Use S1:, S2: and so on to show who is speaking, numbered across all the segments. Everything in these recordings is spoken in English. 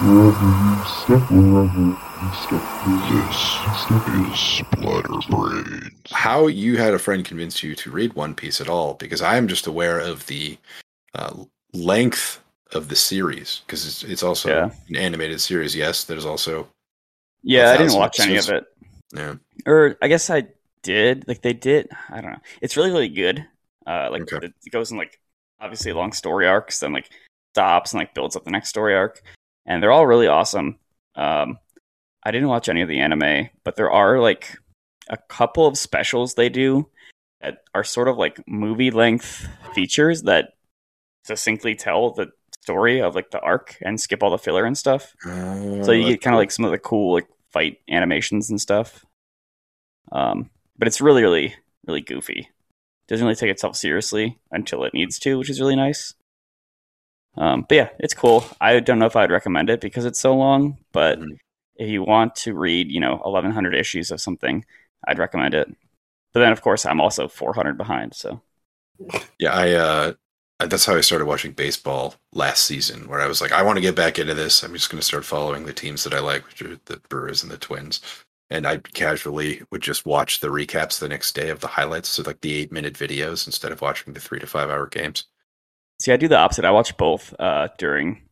S1: Wherever you step, wherever you step,
S2: This is Splatter Brains.
S3: How you had a friend convince you to read One Piece at all? Because I am just aware of the uh, length of the series because it's, it's also
S4: Yeah.
S3: an animated series. Yes, there's also
S4: Yeah, I didn't
S3: thousand
S4: watch any of it.
S3: yeah.
S4: Or I guess I did. Like they did. I don't know. It's really really good. Uh, like
S3: Okay.
S4: it it goes in like obviously long story arcs, then like stops and like builds up the next story arc, and they're all really awesome. Um, I didn't watch any of the anime, but there are like a couple of specials they do that are sort of like movie length features that succinctly tell the story of like the arc and skip all the filler and stuff. So you get kind of like some of the cool like fight animations and stuff. Um, but it's really, really, really goofy. Doesn't really take itself seriously until it needs to, which is really nice. Um, but yeah, it's cool. I don't know if I'd recommend it because it's so long, but
S3: Mhm.
S4: if you want to read, you know, 1100 issues of something, I'd recommend it. But then, of course, I'm also 400 behind. So
S3: Yeah, I uh that's how I started watching baseball last season where I was like I want to get back into this. I'm just going to start following the teams that I like, which are the Brewers and the Twins. And I casually would just watch the recaps the next day of the highlights, so like the 8-minute videos instead of watching the 3 to 5 hour games.
S4: See, I do the opposite. I watch both uh, during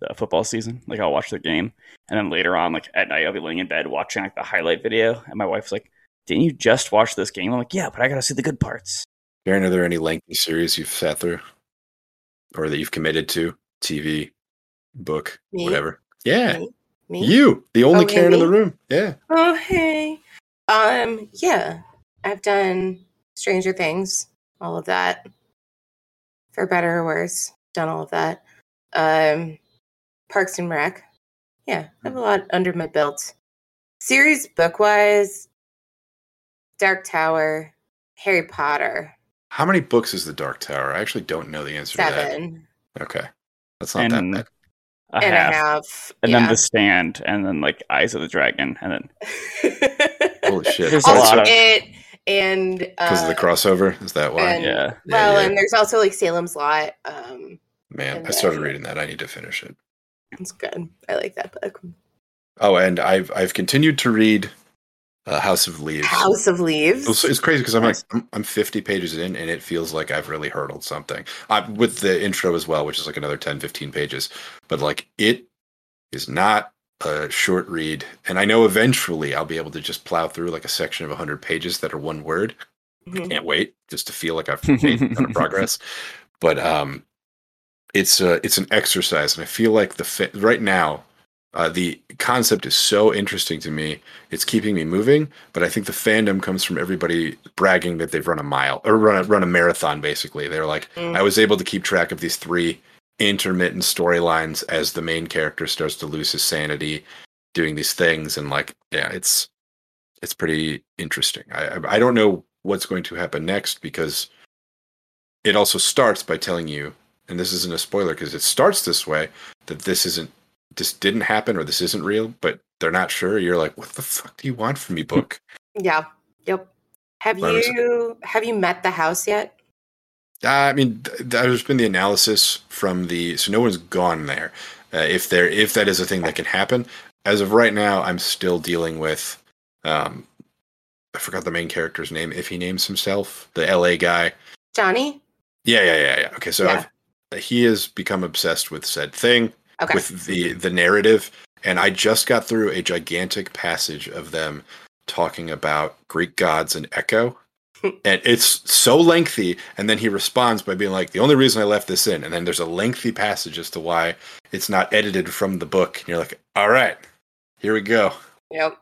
S4: the football season. Like I'll watch the game, and then later on, like at night, I'll be laying in bed watching like the highlight video. And my wife's like, "Didn't you just watch this game?" I'm like, "Yeah, but I gotta see the good parts."
S3: Karen, are there any lengthy series you've sat through or that you've committed to? TV, book,
S5: Me?
S3: whatever. Yeah.
S5: Me? Me?
S3: You, the only
S5: Oh, yeah,
S3: Karen in the room. Yeah.
S5: Oh hey. Um yeah. I've done Stranger Things, all of that. For better or worse. Done all of that. Um Parks and Rec. Yeah, I have a lot under my belt. Series book wise, Dark Tower, Harry Potter,
S3: How many books is the Dark Tower? I actually don't know the answer to
S5: seven
S3: that. Okay. That's not
S4: And
S3: that bad.
S4: a
S5: and
S4: half,
S5: a half.
S4: and
S5: yeah.
S4: then the stand, and then like Eyes of the Dragon, and then
S3: Holy shit.
S4: There's a lot of-
S5: it and
S3: because of the
S5: uh,
S3: crossover. Is that why?
S5: and-
S4: yeah,
S5: Well,
S3: yeah.
S5: and there's also like Salem's Lot. Um,
S3: Man, I started
S5: then-
S3: reading that. I need to finish it.
S5: it's good. I like that book.
S3: Oh, and I've I've continued to read uh, House of Leaves.
S5: House of Leaves.
S3: It's, it's crazy because I'm like I'm, I'm 50 pages in and it feels like I've really hurdled something. I, with the intro as well, which is like another 10, 15 pages. But like it is not a short read, and I know eventually I'll be able to just plow through like a section of 100 pages that are one word.
S5: Mhm.
S3: Can't wait just to feel like I've made a ton of progress. But um, it's uh, it's an exercise, and I feel like the fi- right now. Uh, the concept is so interesting to me. It's keeping me moving, but I think the fandom comes from everybody bragging that they've run a mile or run a, run a marathon. Basically, they're like,
S5: Mm.
S3: I was able to keep track of these three intermittent storylines as the main character starts to lose his sanity, doing these things, and like, yeah, it's it's pretty interesting. I I- don't know what's going to happen next because it also starts by telling you, and this isn't a spoiler because it starts this way that this isn't this didn't happen or this isn't real, but they're not sure. You're like, what the fuck do you want from me, book?
S5: Yeah. Yep. Have you have you met the house yet?
S3: Uh, I mean, th- th- there's been the analysis from the so no one's gone there. Uh, if there if that is a thing that can happen, as of right now, I'm still dealing with. Um, I forgot the main character's name. If he names himself, the L.A. guy.
S5: Johnny?
S3: Yeah, yeah, yeah, yeah. Okay, so
S5: Yeah.
S3: I've, he has become obsessed with said thing.
S5: Okay.
S3: with the the narrative and i just got through a gigantic passage of them talking about greek gods and echo and it's so lengthy and then he responds by being like the only reason i left this in and then there's a lengthy passage as to why it's not edited from the book and you're like all right here we go
S5: Yep.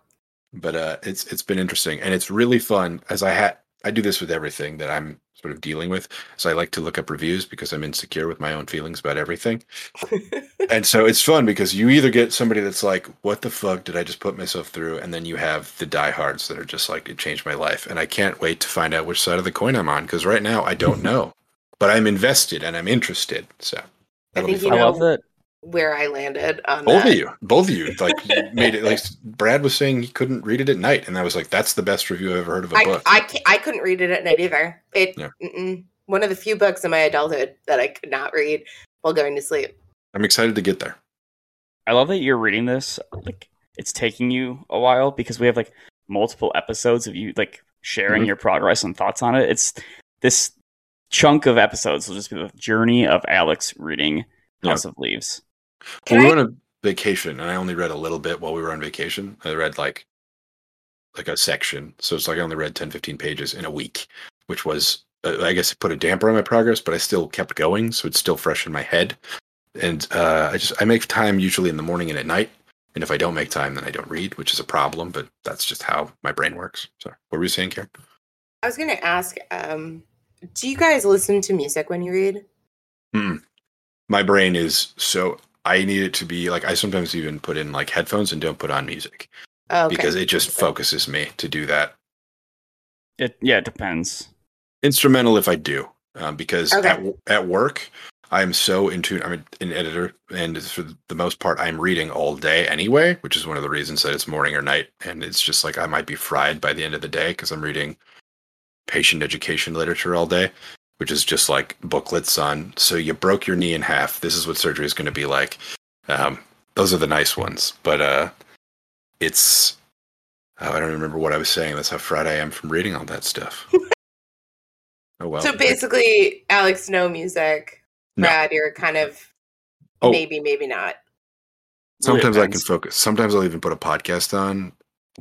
S3: but uh it's it's been interesting and it's really fun as i had i do this with everything that i'm sort of dealing with so i like to look up reviews because i'm insecure with my own feelings about everything and so it's fun because you either get somebody that's like, "What the fuck did I just put myself through?" and then you have the diehards that are just like, "It changed my life," and I can't wait to find out which side of the coin I'm on because right now I don't know, but I'm invested and I'm interested. So
S5: I
S3: that'll
S5: think you
S3: fun.
S4: I love that.
S5: Where I landed on
S3: Both
S5: that.
S3: of you, both of you, like made it. Like Brad was saying, he couldn't read it at night, and I was like, "That's the best review I've ever heard of a
S5: I,
S3: book."
S5: I, I couldn't read it at night either. It
S3: Yeah.
S5: one of the few books in my adulthood that I could not read while going to sleep.
S3: I'm excited to get there.
S4: I love that you're reading this. Like it's taking you a while because we have like multiple episodes of you like sharing
S3: Mhm.
S4: your progress and thoughts on it. It's this chunk of episodes will just be the journey of Alex reading
S3: Yeah.
S4: House of Leaves.
S5: Can
S3: Well, we
S5: I-
S3: went on a vacation, and I only read a little bit while we were on vacation. I read like like a section, so it's like I only read 10, 15 pages in a week, which was uh, I guess it put a damper on my progress, but I still kept going, so it's still fresh in my head. And uh, I just I make time usually in the morning and at night, and if I don't make time, then I don't read, which is a problem. But that's just how my brain works. So, what were you saying, Karen?
S5: I was going to ask um, do you guys listen to music when you read?
S3: Mm. My brain is so I need it to be like I sometimes even put in like headphones and don't put on music.
S5: Oh, okay.
S3: because it just focuses me to do that.
S4: It yeah, it depends.
S3: Instrumental if I do, um, because
S5: Okay.
S3: at, at work I'm so in tune. I'm an editor, and for the most part, I'm reading all day anyway, which is one of the reasons that it's morning or night. And it's just like I might be fried by the end of the day because I'm reading patient education literature all day, which is just like booklets on. So you broke your knee in half. This is what surgery is going to be like. Um, those are the nice ones, but uh, it's oh, I don't remember what I was saying. That's how fried I am from reading all that stuff. oh well.
S5: so basically, Alex, no music.
S3: No.
S5: Brad, you're kind of
S3: Oh.
S5: maybe, maybe not.
S3: sometimes I can focus. Sometimes I'll even put a podcast on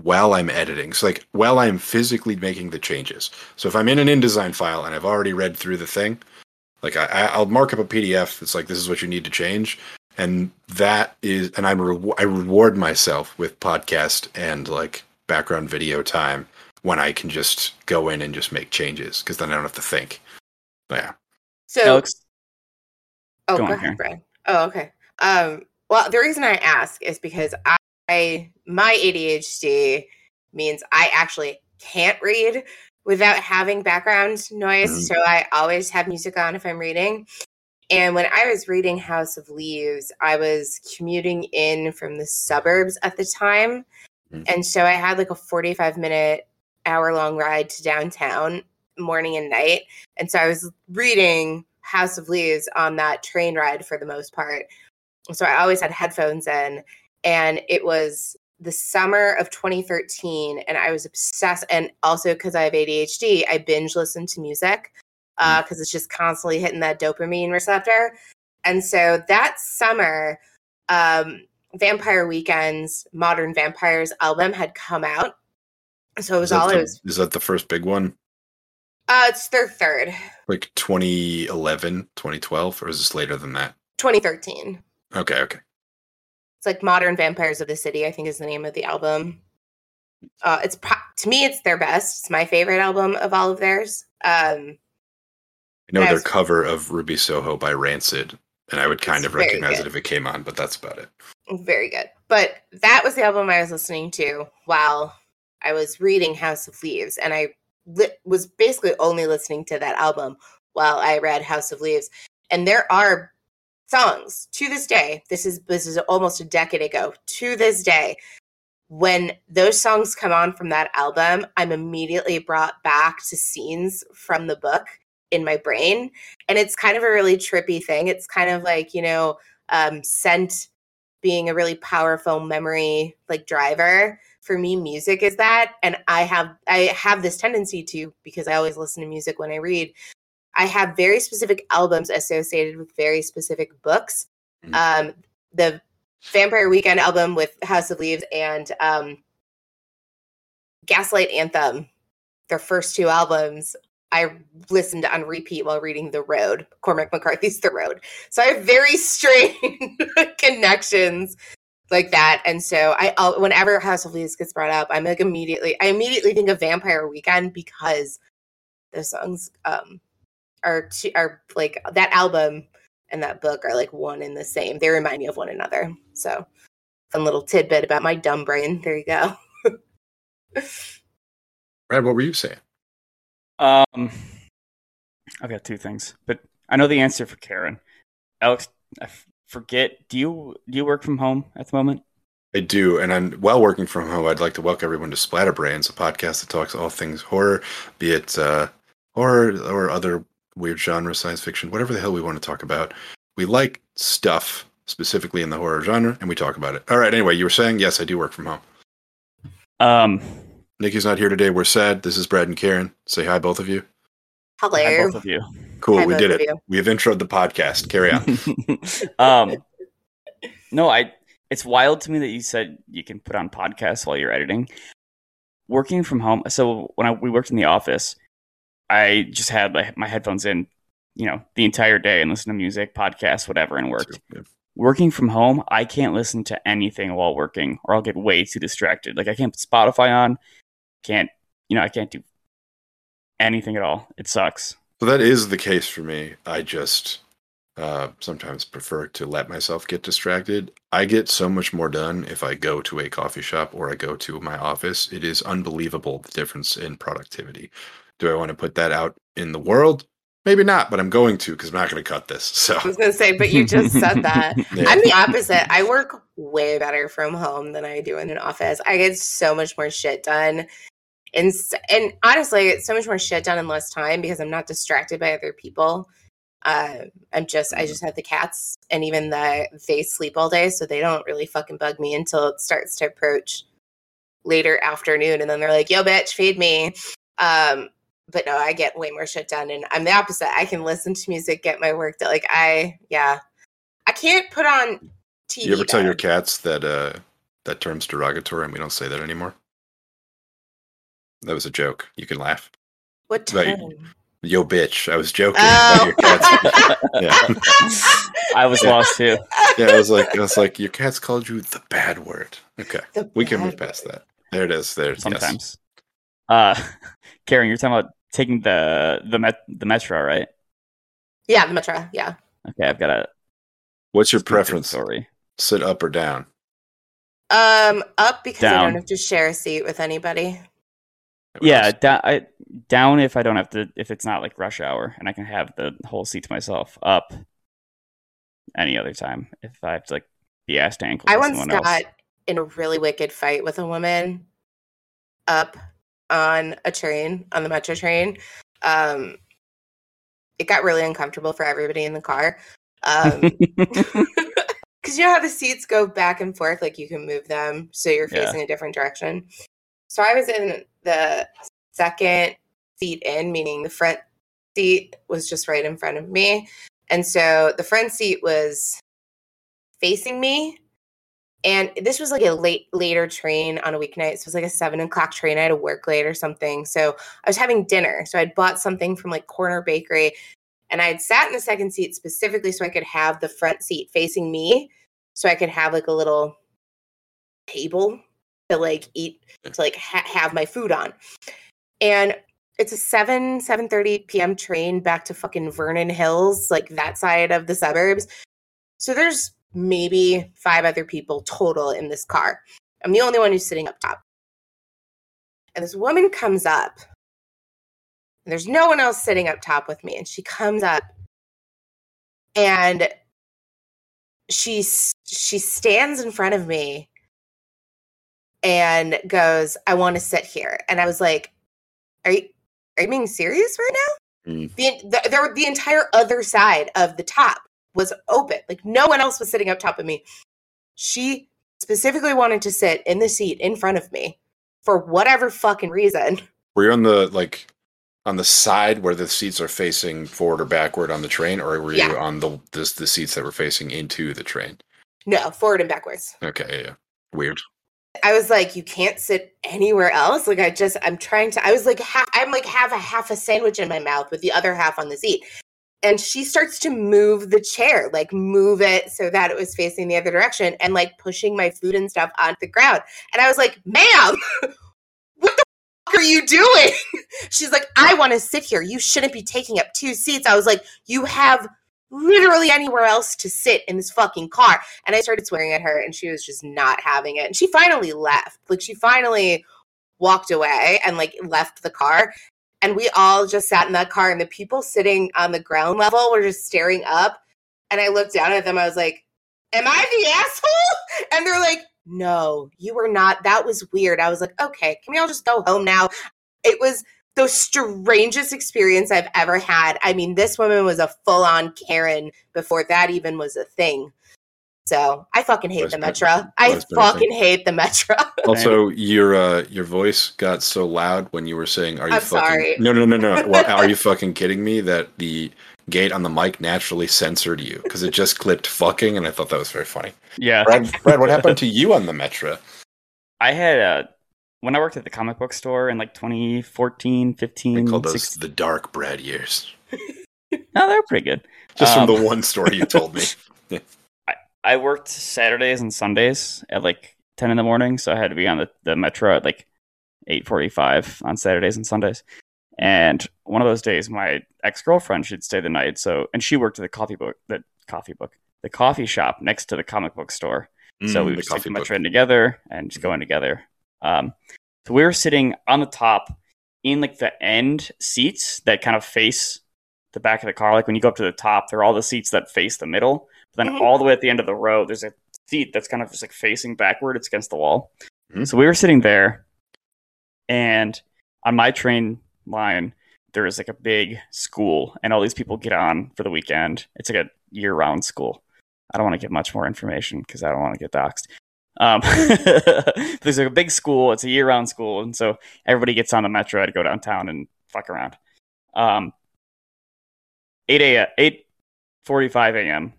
S3: while I'm editing. So like while I'm physically making the changes. So if I'm in an InDesign file and I've already read through the thing, like I, I- I'll mark up a PDF. It's like this is what you need to change, and that is, and I'm rewa- I reward myself with podcast and like background video time when I can just go in and just make changes because then I don't have to think. But yeah,
S5: So,
S4: Alex,
S5: oh,
S4: go
S5: go, ahead,
S4: Karen.
S5: Brad. Oh, okay. Um, well, the reason I ask is because I, my ADHD means I actually can't read without having background noise.
S3: Mhm.
S5: So I always have music on if I'm reading. And when I was reading House of Leaves, I was commuting in from the suburbs at the time.
S3: Mhm.
S5: And so I had like a 45 minute, hour long ride to downtown morning and night. And so I was reading House of Leaves on that train ride for the most part. So I always had headphones in. And it was the summer of 2013. And I was obsessed. And also because I have ADHD, I binge listen to music because it's just constantly hitting that dopamine receptor. And so that summer, um, Vampire Weekend's Modern Vampires album had come out. So it was all
S3: the,
S5: it was.
S3: is that the first big one?
S5: Uh, it's their third,
S3: Like 2011, 2012, or is this later than that?
S5: 2013.
S3: Okay, okay.
S5: It's like Modern Vampires of the City, I think is the name of the album. Uh, it's pro- to me, it's their best. It's my favorite album of all of theirs. Um,
S3: I know their
S5: was-
S3: cover of Ruby Soho by Rancid, and I would kind of recognize
S5: good.
S3: it if it came on, but that's about it.
S5: very good. But that was the album I was listening to while I was reading House of Leaves, and I li- was basically only listening to that album while I read House of Leaves. And there are songs to this day. This is this is almost a decade ago. To this day, when those songs come on from that album, I'm immediately brought back to scenes from the book in my brain, and it's kind of a really trippy thing. It's kind of like you know, um, scent being a really powerful memory like driver for me music is that and i have i have this tendency to because i always listen to music when i read i have very specific albums associated with very specific books
S3: Mm.
S5: um the vampire weekend album with house of leaves and um gaslight anthem their first two albums i listened on repeat while reading the road cormac mccarthy's the road so I have very strange connections like that. And so I, I'll, whenever House of Leaves gets brought up, I'm like immediately, I immediately think of Vampire Weekend because those songs um, are two, are like that album and that book are like one and the same. They remind me of one another. So fun little tidbit about my dumb brain. There you go.
S3: Brad, what were you saying?
S4: Um, I've got two things, but I know the answer for Karen. Alex, I f- forget. Do you do you work from home at the moment?
S3: I do, and I'm while working from home. I'd like to welcome everyone to Splatterbrains, a podcast that talks all things horror, be it uh, horror or other weird genre, science fiction, whatever the hell we want to talk about. We like stuff, specifically in the horror genre, and we talk about it. All right. Anyway, you were saying yes, I do work from home.
S4: Um,
S3: Nikki's not here today. We're sad. This is Brad and Karen. Say hi, both of you.
S5: Hello.
S4: hi, both of you.
S3: Cool.
S5: Hi,
S3: we
S5: both
S3: did
S5: of
S3: it.
S5: you.
S3: We have introed the podcast. Carry on.
S4: um, no, I. It's wild to me that you said you can put on podcasts while you're editing. Working from home. So when I, we worked in the office, I just had my, my headphones in, you know, the entire day and listen to music, podcasts, whatever, and worked.
S3: Yeah.
S4: Working from home, I can't listen to anything while working, or I'll get way too distracted. Like I can't put Spotify on. Can't you know? I can't do anything at all. It sucks.
S3: So that is the case for me. I just uh, sometimes prefer to let myself get distracted. I get so much more done if I go to a coffee shop or I go to my office. It is unbelievable the difference in productivity. Do I want to put that out in the world? Maybe not, but I'm going to because I'm not going to cut this. So
S5: I was gonna say, but you just said that.
S3: yeah.
S5: I'm the opposite. I work way better from home than I do in an office. I get so much more shit done. And, and honestly, I get so much more shit done in less time because I'm not distracted by other people. Uh, I'm just, I just have the cats, and even the they sleep all day, so they don't really fucking bug me until it starts to approach later afternoon, and then they're like, "Yo, bitch, feed me." Um, but no, I get way more shit done, and I'm the opposite. I can listen to music, get my work done. Like I, yeah, I can't put on TV.
S3: you ever tell
S5: though.
S3: your cats that uh, that term's derogatory and we don't say that anymore? That was a joke. You can laugh.
S5: what
S3: Right.
S5: term?
S3: Yo, bitch. I was joking about
S5: Oh.
S3: your cats. Yeah.
S4: I was
S3: Yeah.
S4: lost too.
S3: Yeah, I was like, I was like, your cats called you the bad word. Okay,
S5: The
S3: we can move past
S5: word.
S3: that. There it is. There. Yes.
S4: Sometimes. Uh, Karen, you're talking about taking the the met the metro, right?
S5: Yeah, the Metro. Yeah.
S4: Okay, I've got a
S3: What's your preference?
S4: Sorry.
S3: Sit up or down?
S5: Um, up because I don't have to share a seat with anybody.
S4: Yeah, da- I, down if I don't have to if it's not like rush hour and I can have the whole seat to myself. Up any other time if I have to like be asked to ankle.
S5: I
S4: with
S5: once
S4: someone
S5: got
S4: else.
S5: in a really wicked fight with a woman up on a train on the metro train. Um, it got really uncomfortable for everybody in the car. Um, because you know how the seats go back and forth, like you can move them so you're
S4: Yeah.
S5: facing a different direction. So I was in the second seat in, meaning the front seat was just right in front of me. And so the front seat was facing me. And this was like a late later train on a weeknight. So it was like a seven o'clock train. I had to work late or something. So I was having dinner. So I'd bought something from like Corner Bakery and I had sat in the second seat specifically so I could have the front seat facing me, so I could have like a little table to like eat mm. to like ha- have my food on. And it's a 7 7:30 p.m. train back to fucking Vernon Hills, like that side of the suburbs. So there's maybe five other people total in this car. I'm the only one who's sitting up top. And this woman comes up and there's no one else sitting up top with me. And she comes up and she she stands in front of me and goes, "I want to sit here." And I was like, "Are you are you being serious right now?"
S3: Mm.
S5: The, the there the entire other side of the top was open. Like no one else was sitting up top of me. She specifically wanted to sit in the seat in front of me for whatever fucking reason.
S3: Were you on the like on the side where the seats are facing forward or backward on the train, or were you on the this, the seats that were facing into the train?
S5: No, forward and backwards.
S3: Okay, yeah, yeah. weird.
S5: I was like, you can't sit anywhere else. Like I just, I'm trying to. I was like, ha- I'm like have a half a sandwich in my mouth with the other half on the seat, and she starts to move the chair, like move it so that it was facing the other direction, and like pushing my food and stuff onto the ground. And I was like, ma'am, what the fuck are you doing? She's like, I want to sit here. You shouldn't be taking up two seats. I was like, you have literally anywhere else to sit in this fucking car. And I started swearing at her, and she was just not having it. And she finally left. Like, she finally walked away and like left the car. And we all just sat in that car, and the people sitting on the ground level were just staring up. And I looked down at them. I was like, Am I the asshole? And they're like, No, you were not. That was weird. I was like, Okay, can we all just go home now? It was the strangest experience I've ever had. I mean, this woman was a full on Karen before that even was a thing. So I fucking hate
S3: Was
S5: the Metro. I fucking hate the Metro.
S3: Also, your uh, your voice got so loud when you were saying, "Are you
S5: I'm
S3: fucking?"
S5: sorry.
S3: No, no, no, no. well, are you fucking kidding me? That the gate on the mic naturally censored you because it just clipped "fucking," and I thought that was very funny.
S4: Yeah,
S3: Brad, Brad, what happened to you on the Metro?
S4: I had a when I worked at the comic book store in like 2014,
S3: I
S4: 15,
S3: called those
S4: 16
S3: the dark Brad years.
S4: No, they were pretty good.
S3: Just
S4: Um,
S3: from the one story you told me.
S4: I worked Saturdays and Sundays at like 10 in the morning, so I had to be on the, the metro at like 8:45 on Saturdays and Sundays. And one of those days, my ex girlfriend should stay the night. So, and she worked at the coffee book, the coffee book, the coffee shop next to the comic book store. so
S3: Mm,
S4: we
S3: the
S4: would take the metro in together and just go in together. Um, so we were sitting on the top in like the end seats that kind of face the back of the car. Like when you go up to the top, there are all the seats that face the middle. But then
S5: Mhm.
S4: all the way at the end of the row, there's a seat that's kind of just like facing backward. It's against the wall.
S3: Mhm.
S4: So we were sitting there, and on my train line, there is like a big school, and all these people get on for the weekend. It's like a year-round school. I don't want to give much more information because I don't want to get doxxed. Um, there's like a big school. It's a year-round school, and so everybody gets on the metro to go downtown and fuck around. Um, eight a eight forty-five a.m.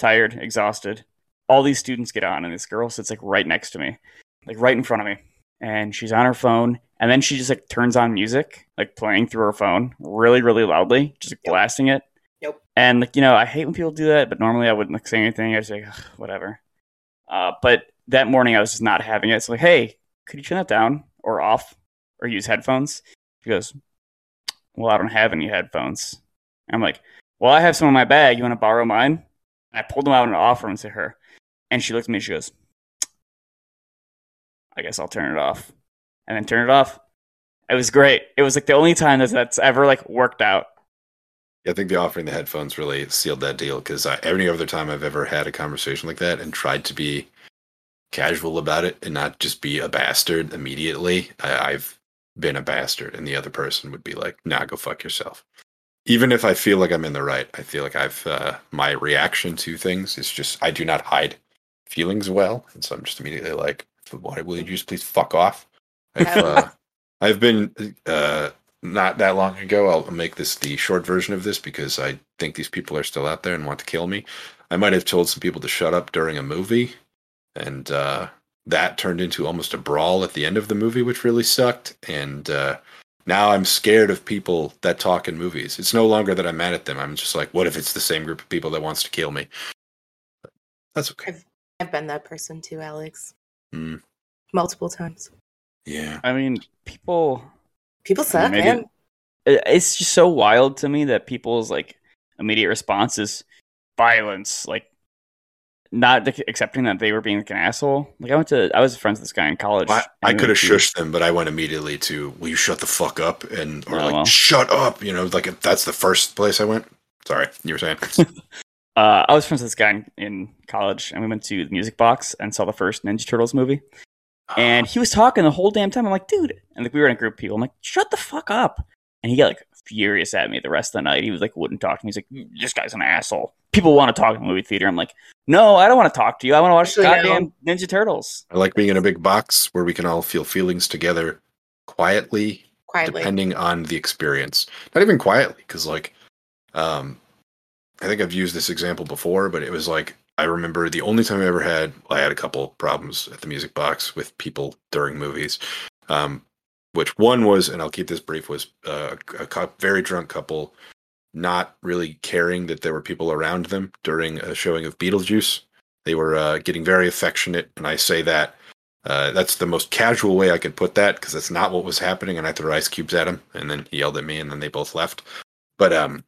S4: Tired, exhausted. All these students get on, and this girl sits like right next to me, like right in front of me, and she's on her phone. And then she just like turns on music, like playing through her phone, really, really loudly, just like
S5: Yep.
S4: blasting it.
S5: Yep.
S4: And like you know, I hate when people do that, but normally I wouldn't like say anything. I'd say "Ugh, whatever. Uh, but that morning I was just not having it. So like, hey, could you turn that down or off or use headphones? She goes, well, I don't have any headphones. I'm like, well, I have some in my bag. You want to borrow mine? I pulled them out and offered them to her. And she looked at me. and She goes, I guess I'll turn it off. And then turn it off. It was great. It was like the only time that that's ever like worked out.
S3: I think the offering the headphones really sealed that deal because uh, every other time I've ever had a conversation like that and tried to be casual about it and not just be a bastard immediately, I, I've been a bastard, and the other person would be like, "Nah, go fuck yourself." Even if I feel like I'm in the right, I feel like I've uh, my reaction to things is just I do not hide feelings well, and so I'm just immediately like, "Why will you just please fuck off?" I've, uh, I've been uh, not that long ago. I'll make this the short version of this because I think these people are still out there and want to kill me. I might have told some people to shut up during a movie, and uh, that turned into almost a brawl at the end of the movie, which really sucked. And uh, now I'm scared of people that talk in movies. It's no longer that I'm mad at them. I'm just like, what if it's the same group of people that wants to kill me? But that's okay.
S5: I've been that person too, Alex.
S3: Hmm.
S5: Multiple times.
S3: Yeah.
S4: I mean, people
S5: People suck,
S4: maybe-
S5: man.
S4: it- it's just so wild to me that people's like immediate response is violence like not accepting that they were being like an asshole like i went to i was friends with this guy in college
S3: I, I could have shushed them, but I went immediately to, "Will you shut the fuck up?" and or
S4: Oh,
S3: like,
S4: well.
S3: "Shut up!" You know, like that's the first place I went. Sorry, you were saying.
S4: uh, i was friends with this guy in, in college and we went to the music box and saw the first ninja turtles movie and he was talking the whole damn time i'm like dude and like we were in a group of people i'm like shut the fuck up and he got like furious at me the rest of the night he was like wouldn't talk to me he's like this guy's an asshole people want to talk in the movie theater i'm like no i don't want to talk to you i want to watch
S5: Actually, no.
S4: goddamn ninja turtles
S3: I like being in a big box where we can all feel feelings together quietly,
S5: Quietly.
S3: depending on the experience. Not even quietly, because like, um, I think I've used this example before, but it was like I remember the only time I ever had I had a couple problems at the music box with people during movies. Um, which one was, and I'll keep this brief, was uh, a cou- very drunk couple not really caring that there were people around them during a showing of Beetlejuice. They were uh, getting very affectionate, and I say that uh, that's the most casual way I could put that because that's not what was happening. And I threw ice cubes at him, and then he yelled at me, and then they both left. But um,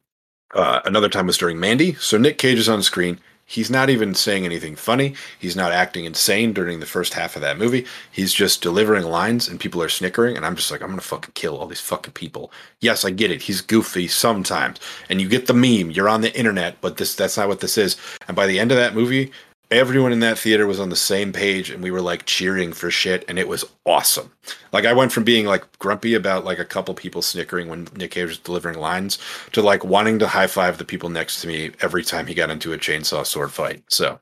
S3: uh, another time was during Mandy. So Nick Cage is on screen. He's not even saying anything funny. He's not acting insane during the first half of that movie. He's just delivering lines, and people are snickering. And I'm just like, I'm gonna fucking kill all these fucking people. Yes, I get it. He's goofy sometimes, and you get the meme. You're on the internet, but this—that's not what this is. And by the end of that movie, everyone in that theater was on the same page and we were like cheering for shit and it was awesome like i went from being like grumpy about like a couple people snickering when nick cage was delivering lines to like wanting to high five the people next to me every time he got into a chainsaw sword fight so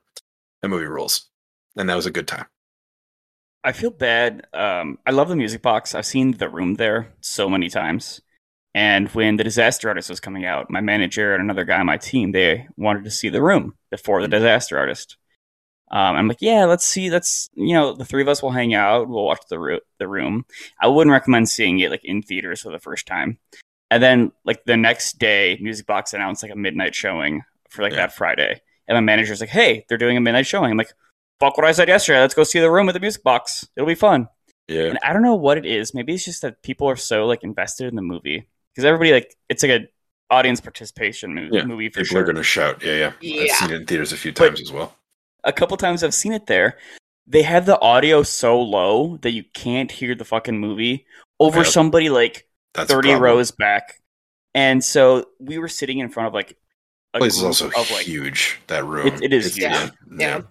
S3: That movie rules, and that was a good time.
S4: I feel bad. Um, I love the music box. I've seen The Room there so many times. And when the Disaster Artist was coming out, my manager and another guy on my team they wanted to see The Room before the Disaster Artist. Um, I'm like, yeah, let's see. Let's you know, the three of us will hang out. We'll watch the ro- the Room. I wouldn't recommend seeing it like in theaters for the first time. And then like the next day, Music Box announced like a midnight showing for like
S3: Yeah.
S4: that Friday. And my manager's like, hey, they're doing a midnight showing. I'm like, fuck what I said yesterday. Let's go see the room with the music box. It'll be fun.
S3: Yeah,
S4: And I don't know what it is. Maybe it's just that people are so like invested in the movie because everybody like it's like a audience participation movie,
S3: Yeah,
S4: movie for
S3: people
S4: sure.
S3: are gonna shout. Yeah, yeah. I've seen it in theaters a few
S4: But-
S3: times as well.
S4: A couple times I've seen it there. They have the audio so low that you can't hear the fucking movie over
S3: Yep.
S4: somebody like
S3: That's
S4: 30 rows back. And so we were sitting in front of like a
S3: place is also
S4: of like
S3: huge. That room.
S4: It- it is
S3: It's-
S4: huge.
S5: Yeah. Yeah.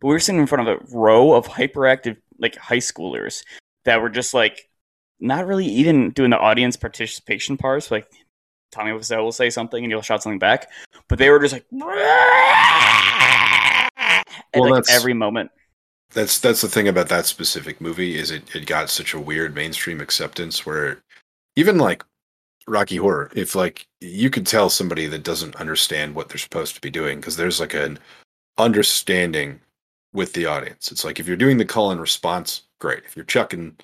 S4: But we were sitting in front of a row of hyperactive like high schoolers that were just like not really even doing the audience participation parts. Like Tommy Wiseau will say something and you'll shout something back, but they were just like at
S3: Well,
S4: like
S3: that's-
S4: every moment.
S3: That's that's the thing about that specific movie is it it got such a weird mainstream acceptance where even like Rocky Horror, if like you could tell somebody that doesn't understand what they're supposed to be doing because there's like an understanding with the audience. It's like if you're doing the call and response, great. If you're chucking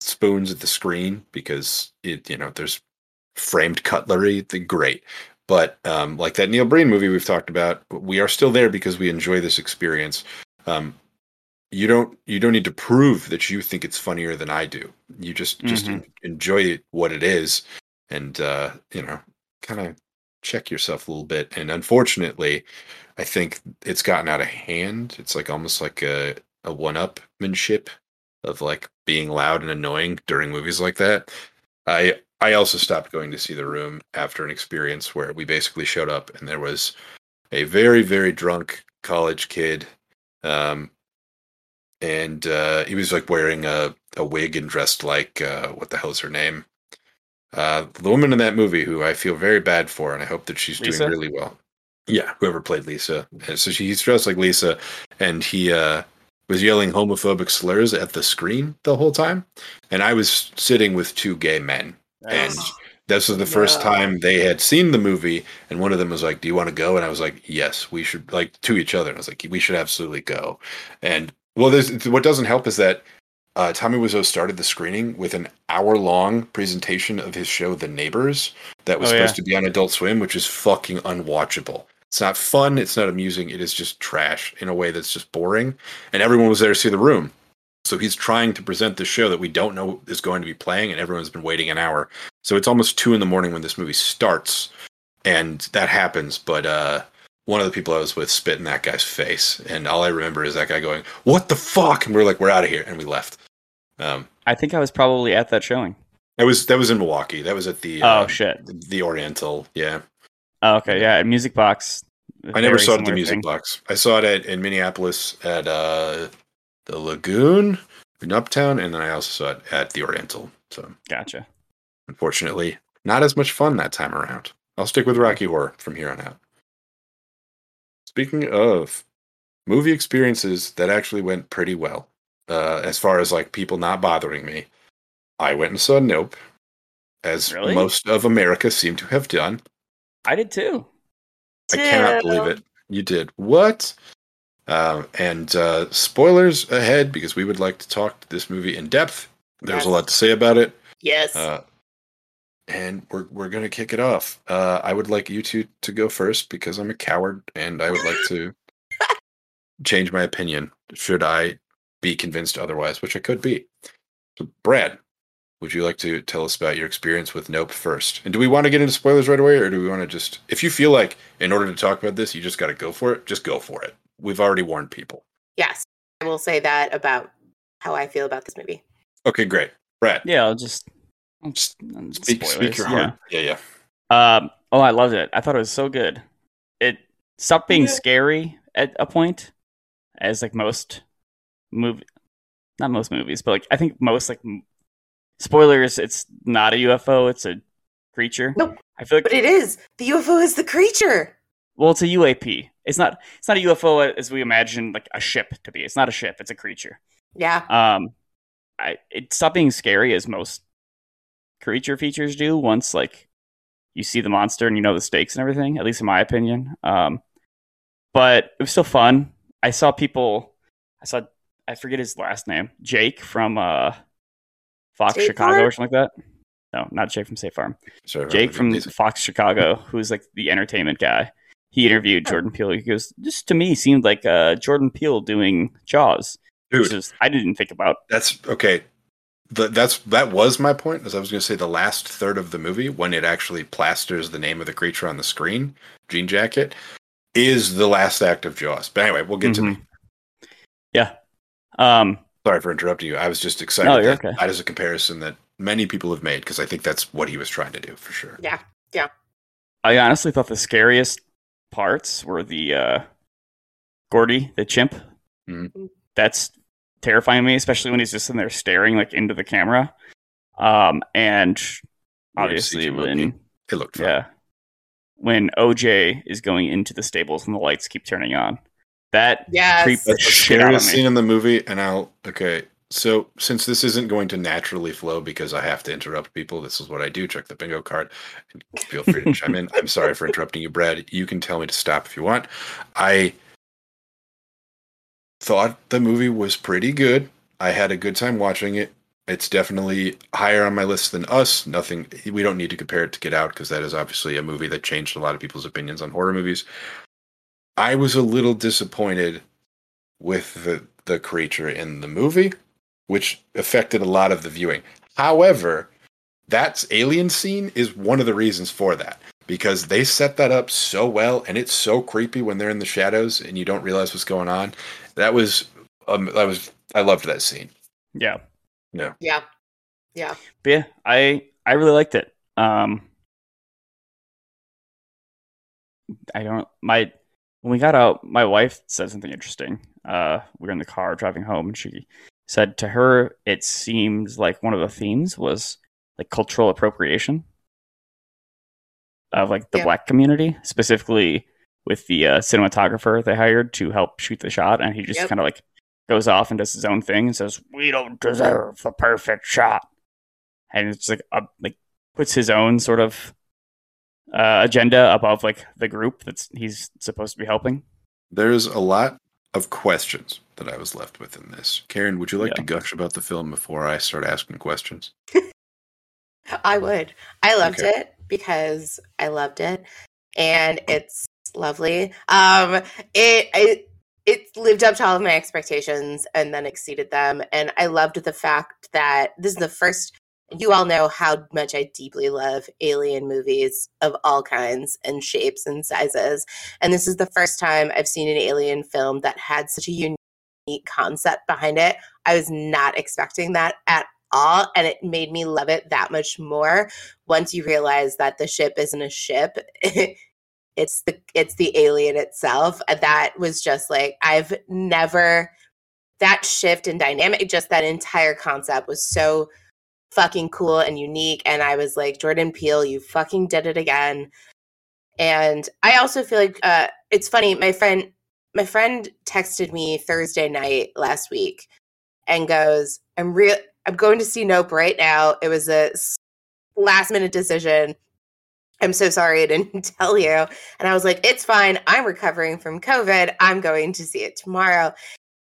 S3: spoons at the screen because it you know there's framed cutlery, then great. But um, like that Neil Breen movie we've talked about, we are still there because we enjoy this experience. Um, you don't you don't need to prove that you think it's funnier than I do. You just just
S4: Mhm.
S3: en- enjoy it what it is, and uh, you know, kind of check yourself a little bit. And unfortunately, I think it's gotten out of hand. It's like almost like a a one upmanship of like being loud and annoying during movies like that. I I also stopped going to see the room after an experience where we basically showed up and there was a very very drunk college kid um and uh he was like wearing a a wig and dressed like uh what the hell's her name? Uh the woman in that movie who I feel very bad for and I hope that she's
S4: Lisa?
S3: doing really well. Yeah whoever played Lisa. And so she's dressed like Lisa and he uh was yelling homophobic slurs at the screen the whole time. And I was sitting with two gay men and this was the first
S5: No.
S3: time they had seen the movie and one of them was like do you want to go? And i was like yes we should like to each other. And i was like we should absolutely go. And well there's what doesn't help is that uh, tommy wiseau started the screening with an hour long presentation of his show the neighbors that was
S4: Oh,
S3: supposed
S4: yeah.
S3: to be on adult swim which is fucking unwatchable. It's not fun it's not amusing it is just trash in a way that's just boring. And everyone was there to see the room so he's trying to present this show that we don't know is going to be playing and everyone's been waiting an hour so it's almost two in the morning when this movie starts, and that happens. But uh, one of the people I was with spit in that guy's face, and all I remember is that guy going, "What the fuck?" And we are like, "We're out of here," and we left. Um,
S4: I think I was probably at that showing.
S3: that was that was in Milwaukee. That was at the
S4: Oh
S3: uh,
S4: shit.
S3: the Oriental. Yeah,
S4: Oh, okay, yeah, Music Box.
S3: I never saw it at the Music
S4: thing.
S3: Box. I saw it at, in Minneapolis at uh, the Lagoon in Uptown, and then I also saw it at the Oriental. So
S4: Gotcha.
S3: unfortunately, not as much fun that time around. I'll stick with Rocky Horror from here on out. Speaking of movie experiences that actually went pretty well, uh, as far as like people not bothering me, I went and saw Nope, as
S4: Really?
S3: most of America seemed to have done.
S4: I did too.
S3: I cannot believe it. You did what? Um, and uh, spoilers ahead because we would like to talk to this movie in depth. There's a lot to say about it.
S5: Yes.
S3: Uh, and we're we're gonna kick it off. Uh, I would like you two to go first because I'm a coward and I would like to change my opinion should I be convinced otherwise, which I could be. So, Brad, would you like to tell us about your experience with Nope first? And do we want to get into spoilers right away, or do we want to just, if you feel like in order to talk about this, you just got to go for it, just go for it. We've already warned people.
S5: yes. I will say that about how I feel about this movie.
S3: Okay, great. Brad,
S4: Yeah, I'll just, I'll just
S3: speak, speak
S4: spoilers,
S3: your
S4: yeah.
S3: heart. Yeah, yeah.
S4: Um, oh, I loved it. I thought it was so good. It stopped being
S5: Yeah.
S4: scary at a point, as like most movie, not most movies, but like I think most like spoilers. It's not a UFO; it's a creature.
S5: Nope.
S4: I feel like
S5: But it is. The UFO is the creature.
S4: well, it's a UAP. It's not it's not a UFO as we imagine like a ship to be. It's not a ship. It's a creature.
S5: Yeah.
S4: Um, I it stopped being scary as most creature features do once like you see the monster and you know the stakes and everything. At least in my opinion. Um, but it was still fun. I saw people. I saw I forget his last name, Jake from uh, Fox
S5: State
S4: Chicago
S5: Farm?
S4: or something like that. No, not Jake from State Farm.
S3: Sorry,
S4: Jake from
S3: these-
S4: Fox Chicago, who's like the entertainment guy. He interviewed Jordan Peele. He goes, "This to me seemed like uh, Jordan Peele doing Jaws." which
S3: dude.
S4: is I didn't think about.
S3: That's okay. The, that's that was my point. As I was going to say, the last third of the movie, when it actually plasters the name of the creature on the screen, Jean Jacket, is the last act of Jaws. But anyway, we'll get to me.
S4: Yeah. Um,
S3: Sorry for interrupting you. I was just excited.
S4: No, you're
S3: that,
S4: okay.
S3: that is a comparison that many people have made because I think that's what he was trying to do for sure.
S5: Yeah. Yeah.
S4: I honestly thought the scariest parts were the uh, Gordy, the chimp.
S3: Mhm.
S4: That's terrifying me, especially when he's just in there staring like into the camera. Um, and obviously
S3: CG
S4: when.
S3: It looked fun.
S4: yeah, when OJ is going into the stables and the lights keep turning on, that
S5: Yes.
S4: creep the
S3: That's the
S4: shit out of
S3: scariest scene in the movie, and I'll okay. So since this isn't going to naturally flow because I have to interrupt people, this is what I do. Check the bingo card. Feel free to chime in. I'm sorry for interrupting you, Brad. You can tell me to stop if you want. I thought the movie was pretty good. I had a good time watching it. It's definitely higher on my list than Us. Nothing. We don't need to compare it to Get Out because that is obviously a movie that changed a lot of people's opinions on horror movies. I was a little disappointed with the the creature in the movie, which affected a lot of the viewing. However, that alien scene is one of the reasons for that because they set that up so well, and it's so creepy when they're in the shadows and you don't realize what's going on. That was um, that was I loved that scene.
S4: yeah.
S5: Yeah. Yeah.
S4: But yeah, I I really liked it. Um, I don't my when we got out, my wife said something interesting. Uh, we were in the car driving home, and she said to her it seems like one of the themes was like cultural appropriation of like the
S5: Yeah.
S4: black community, specifically with the uh, cinematographer they hired to help shoot the shot, and he just
S5: Yep.
S4: kind of like goes off and does his own thing and says, "We don't deserve the perfect shot," and it's like a, like puts his own sort of uh, agenda above like the group that's he's supposed to be helping.
S3: There's a lot of questions that I was left with in this. Karen, would you like
S4: Yeah.
S3: to gush about the film before I start asking questions?
S5: I would. I loved
S3: Okay.
S5: it because I loved it, and it's lovely. Um, it it it lived up to all of my expectations and then exceeded them, and I loved the fact that this is the first. You all know how much I deeply love alien movies of all kinds and shapes and sizes, and this is the first time I've seen an alien film that had such a unique concept behind it. I was not expecting that at all and it made me love it that much more. Once you realize that the ship isn't a ship it's the it's the alien itself. Uh, that was just like i've never that shift in dynamic just that entire concept was so fucking cool and unique and i was like jordan peele you fucking did it again. And i also feel like uh it's funny my friend my friend texted me thursday night last week and goes i'm real i'm going to see nope right now. It was a last minute decision. I'm so sorry i didn't tell you. And i was like it's fine. I'm recovering from covid. I'm going to see it tomorrow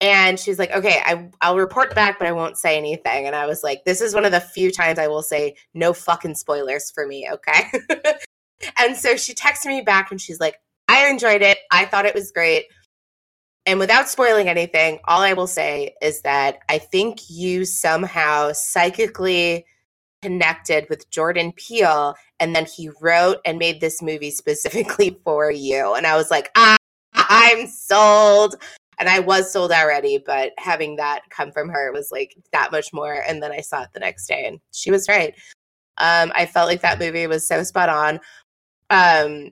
S5: and she's like okay I, i'll report back but i won't say anything and i was like this is one of the few times i will say no fucking spoilers for me okay and so she texted me back and she's like i enjoyed it i thought it was great and without spoiling anything, all I will say is that I think you somehow psychically connected with Jordan Peele, and then he wrote and made this movie specifically for you. And I was like, ah, I'm sold. And I was sold already, but having that come from her was like that much more. And then I saw it the next day, and she was right. Um, I felt like that movie was so spot on. Um,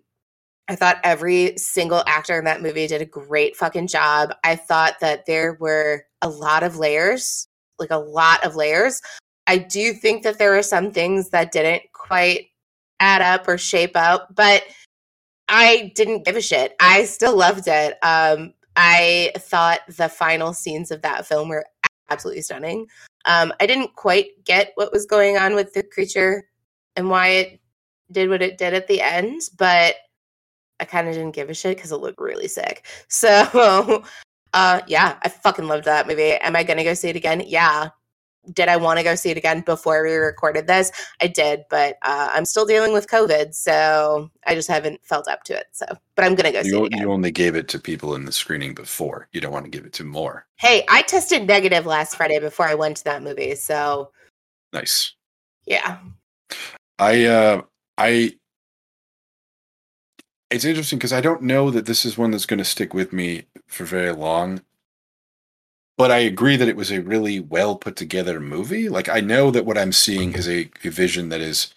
S5: I thought every single actor in that movie did a great fucking job. I thought that there were a lot of layers, like a lot of layers. I do think that there were some things that didn't quite add up or shape up, but I didn't give a shit. I still loved it. Um, I thought the final scenes of that film were absolutely stunning. Um, I didn't quite get what was going on with the creature and why it did what it did at the end, but I kind of didn't give a shit because it looked really sick. So, uh, yeah, I fucking loved that movie. Am I gonna go see it again? Yeah. Did I want to go see it again before we recorded this? I did, but uh, I'm still dealing with COVID, so I just haven't felt up to it. So, but I'm gonna go see it again.
S3: you only gave it to people in the screening before. You don't want to give it to more.
S5: Hey, I tested negative last Friday before I went to that movie, so
S3: Nice.
S5: yeah.
S3: I uh I it's interesting because I don't know that this is one that's going to stick with me for very long. But I agree that it was a really well put together movie. Like I know that what I'm seeing is a, a vision that is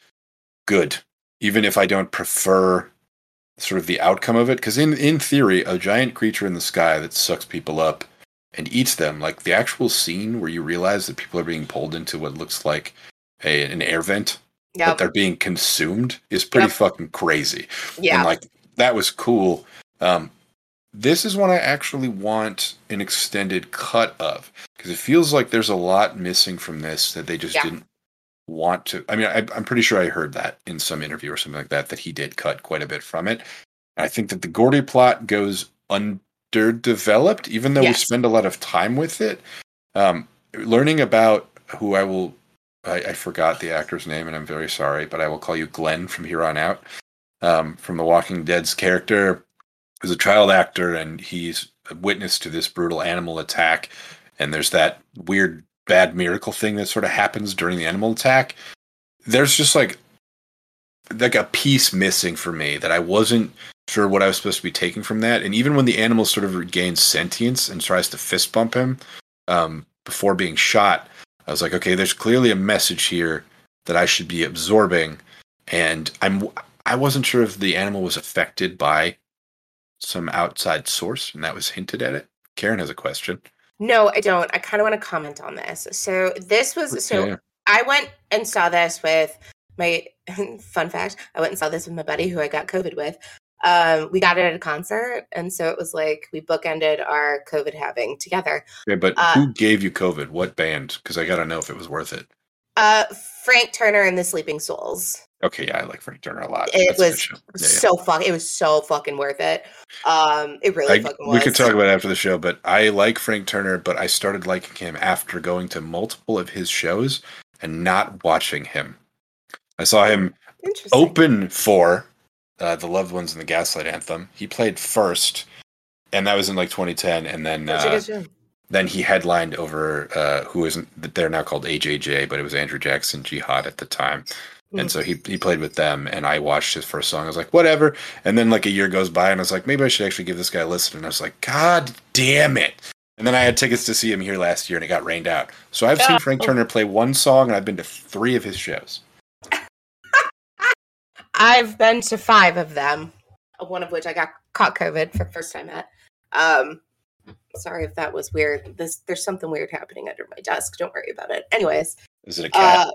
S3: good, even if I don't prefer sort of the outcome of it. Because in in theory, a giant creature in the sky that sucks people up and eats them, like the actual scene where you realize that people are being pulled into what looks like a, an air vent that they're being consumed is pretty
S5: Yep.
S3: fucking crazy.
S5: Yeah.
S3: And like that was cool. Um, this is one I actually want an extended cut of because it feels like there's a lot missing from this that they just
S5: Yeah.
S3: didn't want to. I mean, I, I'm pretty sure I heard that in some interview or something like that that he did cut quite a bit from it. I think that the Gordy plot goes underdeveloped, even though we spend a lot of time with it. Um, learning about who I will, I, I forgot the actor's name, and I'm very sorry, but I will call you Glenn from here on out. Um, from The Walking Dead's character, who's a child actor, and he's a witness to this brutal animal attack. And there's that weird bad miracle thing that sort of happens during the animal attack. There's just like like a piece missing for me that I wasn't sure what I was supposed to be taking from that. And even when the animal sort of regains sentience and tries to fist bump him um, before being shot, I was like, okay, there's clearly a message here that I should be absorbing. And I'm I wasn't sure if the animal was affected by some outside source, and that was hinted at it. Karen has a question.
S5: No, I don't. I kind of want to comment on this. So this was so
S3: Yeah.
S5: I went and saw this with my fun fact. I went and saw this with my buddy who I got COVID with. Um, we got it at a concert, and so it was like we bookended our COVID having together.
S3: Okay, but
S5: Uh,
S3: who gave you COVID? What band? Because I got to know if it was worth it.
S5: Uh, Frank Turner and the Sleeping Souls.
S3: Okay, yeah, I like Frank Turner a lot.
S5: It
S3: That's
S5: was.
S3: Yeah, yeah.
S5: So fuck, it was so fucking worth it. Um, it really
S3: I,
S5: fucking was.
S3: we could talk about it after the show, but I like Frank Turner, but I started liking him after going to multiple of his shows and not watching him. I saw him open for uh, the Loved Ones in the Gaslight Anthem. He played first, and that was in like 2010, and then uh, then he headlined over uh, who isn't they're now called AJJ, but it was Andrew Jackson Jihad at the time. And so he he played with them, and I watched his first song. I was like, whatever. And then like a year goes by, and I was like, maybe I should actually give this guy a listen. And I was like, God damn it! And then I had tickets to see him here last year, and it got rained out. So I've seen Frank
S5: Oh.
S3: Turner play one song, and I've been to three of his shows.
S5: I've been to five of them, one of which I got caught COVID for the first time at. Um, sorry if that was weird. This there's something weird happening under my desk. Don't worry about it. Anyways,
S3: Is it a cat?
S5: uh,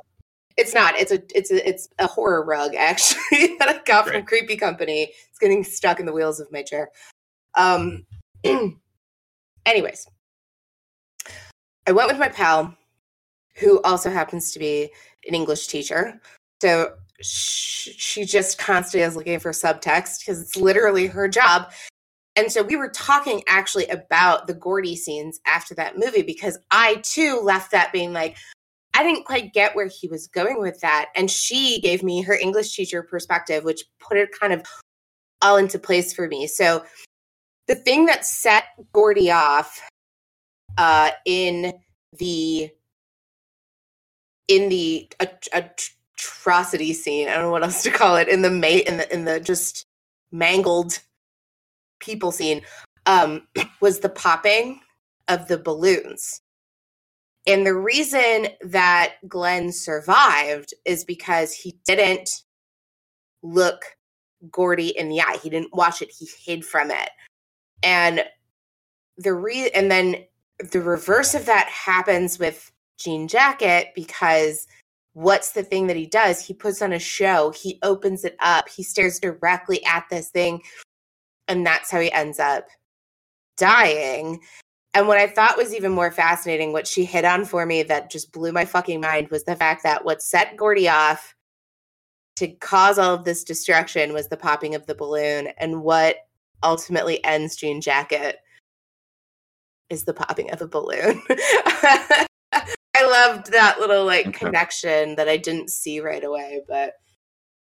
S5: it's not. It's a it's a it's a horror rug actually that I got from
S3: Great.
S5: Creepy Company. It's getting stuck in the wheels of my chair. Um. anyways, I went with my pal, who also happens to be an English teacher. So sh- she just constantly is looking for subtext because it's literally her job. And so we were talking actually about the Gordy scenes after that movie because I too left that being like, I didn't quite get where he was going with that. And she gave me her English teacher perspective, which put it kind of all into place for me. So the thing that set Gordy off uh, in the in the atrocity scene, I don't know what else to call it, in the mate in the in the just mangled people scene, um, was the popping of the balloons. And the reason that Glenn survived is because he didn't look Gordy in the eye. He didn't watch it. He hid from it. And the re and then the reverse of that happens with Jean Jacket because what's the thing that he does? He puts on a show, he opens it up, he stares directly at this thing, and that's how he ends up dying. And what I thought was even more fascinating, what she hit on for me that just blew my fucking mind was the fact that what set Gordy off to cause all of this destruction was the popping of the balloon. And what ultimately ends Jean Jacket is the popping of a balloon. I loved that little like
S3: Okay.
S5: connection that I didn't see right away. But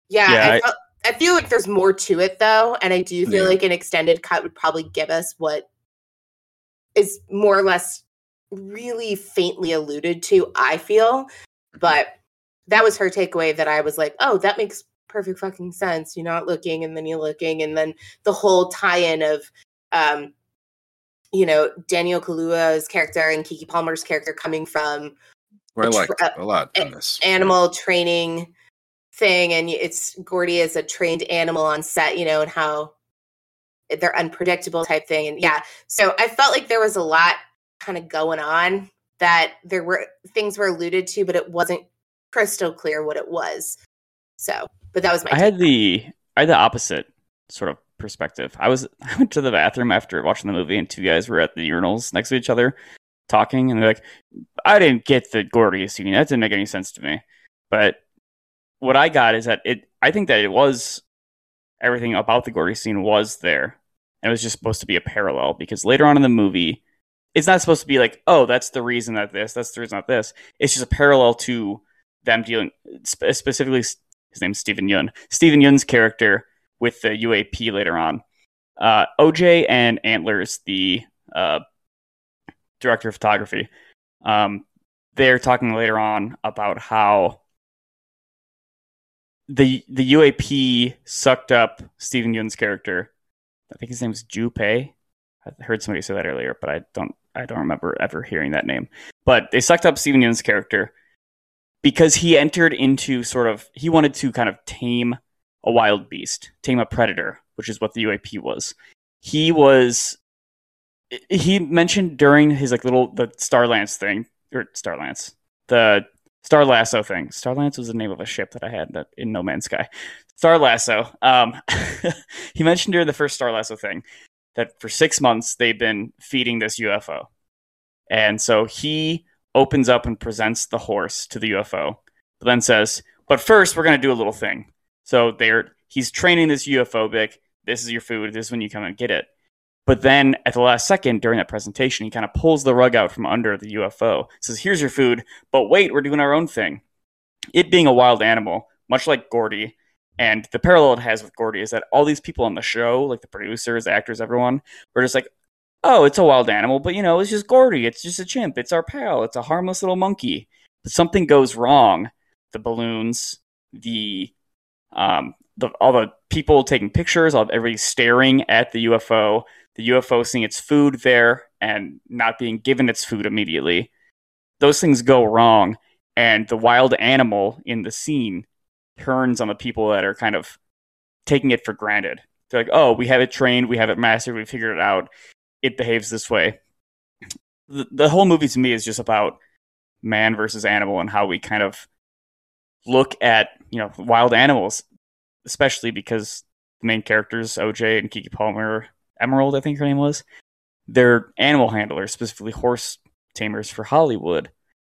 S5: yeah,
S4: Yeah,
S5: I,
S4: I-
S5: felt, I feel like there's more to it though. And I do feel
S3: Yeah.
S5: like an extended cut would probably give us what is more or less really faintly alluded to, I feel. But that was her takeaway that I was like, oh, that makes perfect fucking sense. You're not looking and then you're looking. And then the whole tie in of, um, you know, Daniel Kaluuya's character and Keke Palmer's character coming from
S3: Where I
S5: a
S3: liked
S5: tra-
S3: a lot
S5: a-
S3: on this.
S5: animal training thing and it's Gordy as a trained animal on set, you know, and how they're unpredictable type thing. And yeah, so I felt like there was a lot kind of going on that there were things were alluded to, but it wasn't crystal clear what it was. So, but that was my
S4: I had the I had the opposite sort of perspective. I was I went to the bathroom after watching the movie, and two guys were at the urinals next to each other talking, and they're like, "I didn't get the Gordy scene. That didn't make any sense to me." But what I got is that it. I think that it was everything about the Gordy scene was there. And it was just supposed to be a parallel because later on in the movie, it's not supposed to be like, oh, that's the reason that this, that's the reason that this. It's just a parallel to them dealing spe- specifically. His name's Steven Yeun. Steven Yeun's character with the UAP later on. Uh, OJ and Antlers, the uh, director of photography, um, they're talking later on about how the the UAP sucked up Steven Yeun's character. I think his name name's Junpei. I heard somebody say that earlier, but I don't I don't remember ever hearing that name. But they sucked up Steven Yeun's character because he entered into sort of he wanted to kind of tame a wild beast, tame a predator, which is what the UAP was. He was he mentioned during his like little the Starlance thing or Starlance the Star Lasso thing. Star Lance was the name of a ship that I had that in No Man's Sky. Star Lasso. Um, he mentioned during the first Star Lasso thing that for six months they've been feeding this UFO, and so he opens up and presents the horse to the UFO, but then says, "But first, we're going to do a little thing." So they're he's training this UFO big. This is your food. This is when you come and get it. But then at the last second during that presentation, he kind of pulls the rug out from under the UFO. Says, "Here's your food, but wait, we're doing our own thing." It being a wild animal, much like Gordy, and the parallel it has with Gordy is that all these people on the show, like the producers, actors, everyone, were just like, "Oh, it's a wild animal, but you know, it's just Gordy. It's just a chimp. It's our pal. It's a harmless little monkey." But something goes wrong. The balloons, the um, the, all the people taking pictures, all everybody staring at the UFO, the UFO seeing its food there and not being given its food immediately. Those things go wrong, and the wild animal in the scene turns on the people that are kind of taking it for granted. They're like, "Oh, we have it trained, we have it mastered, we figured it out. It behaves this way." The, the whole movie to me is just about man versus animal and how we kind of look at you know wild animals, especially because the main characters OJ and Keke Palmer, Emerald, I think her name was, they're animal handlers, specifically horse tamers for Hollywood.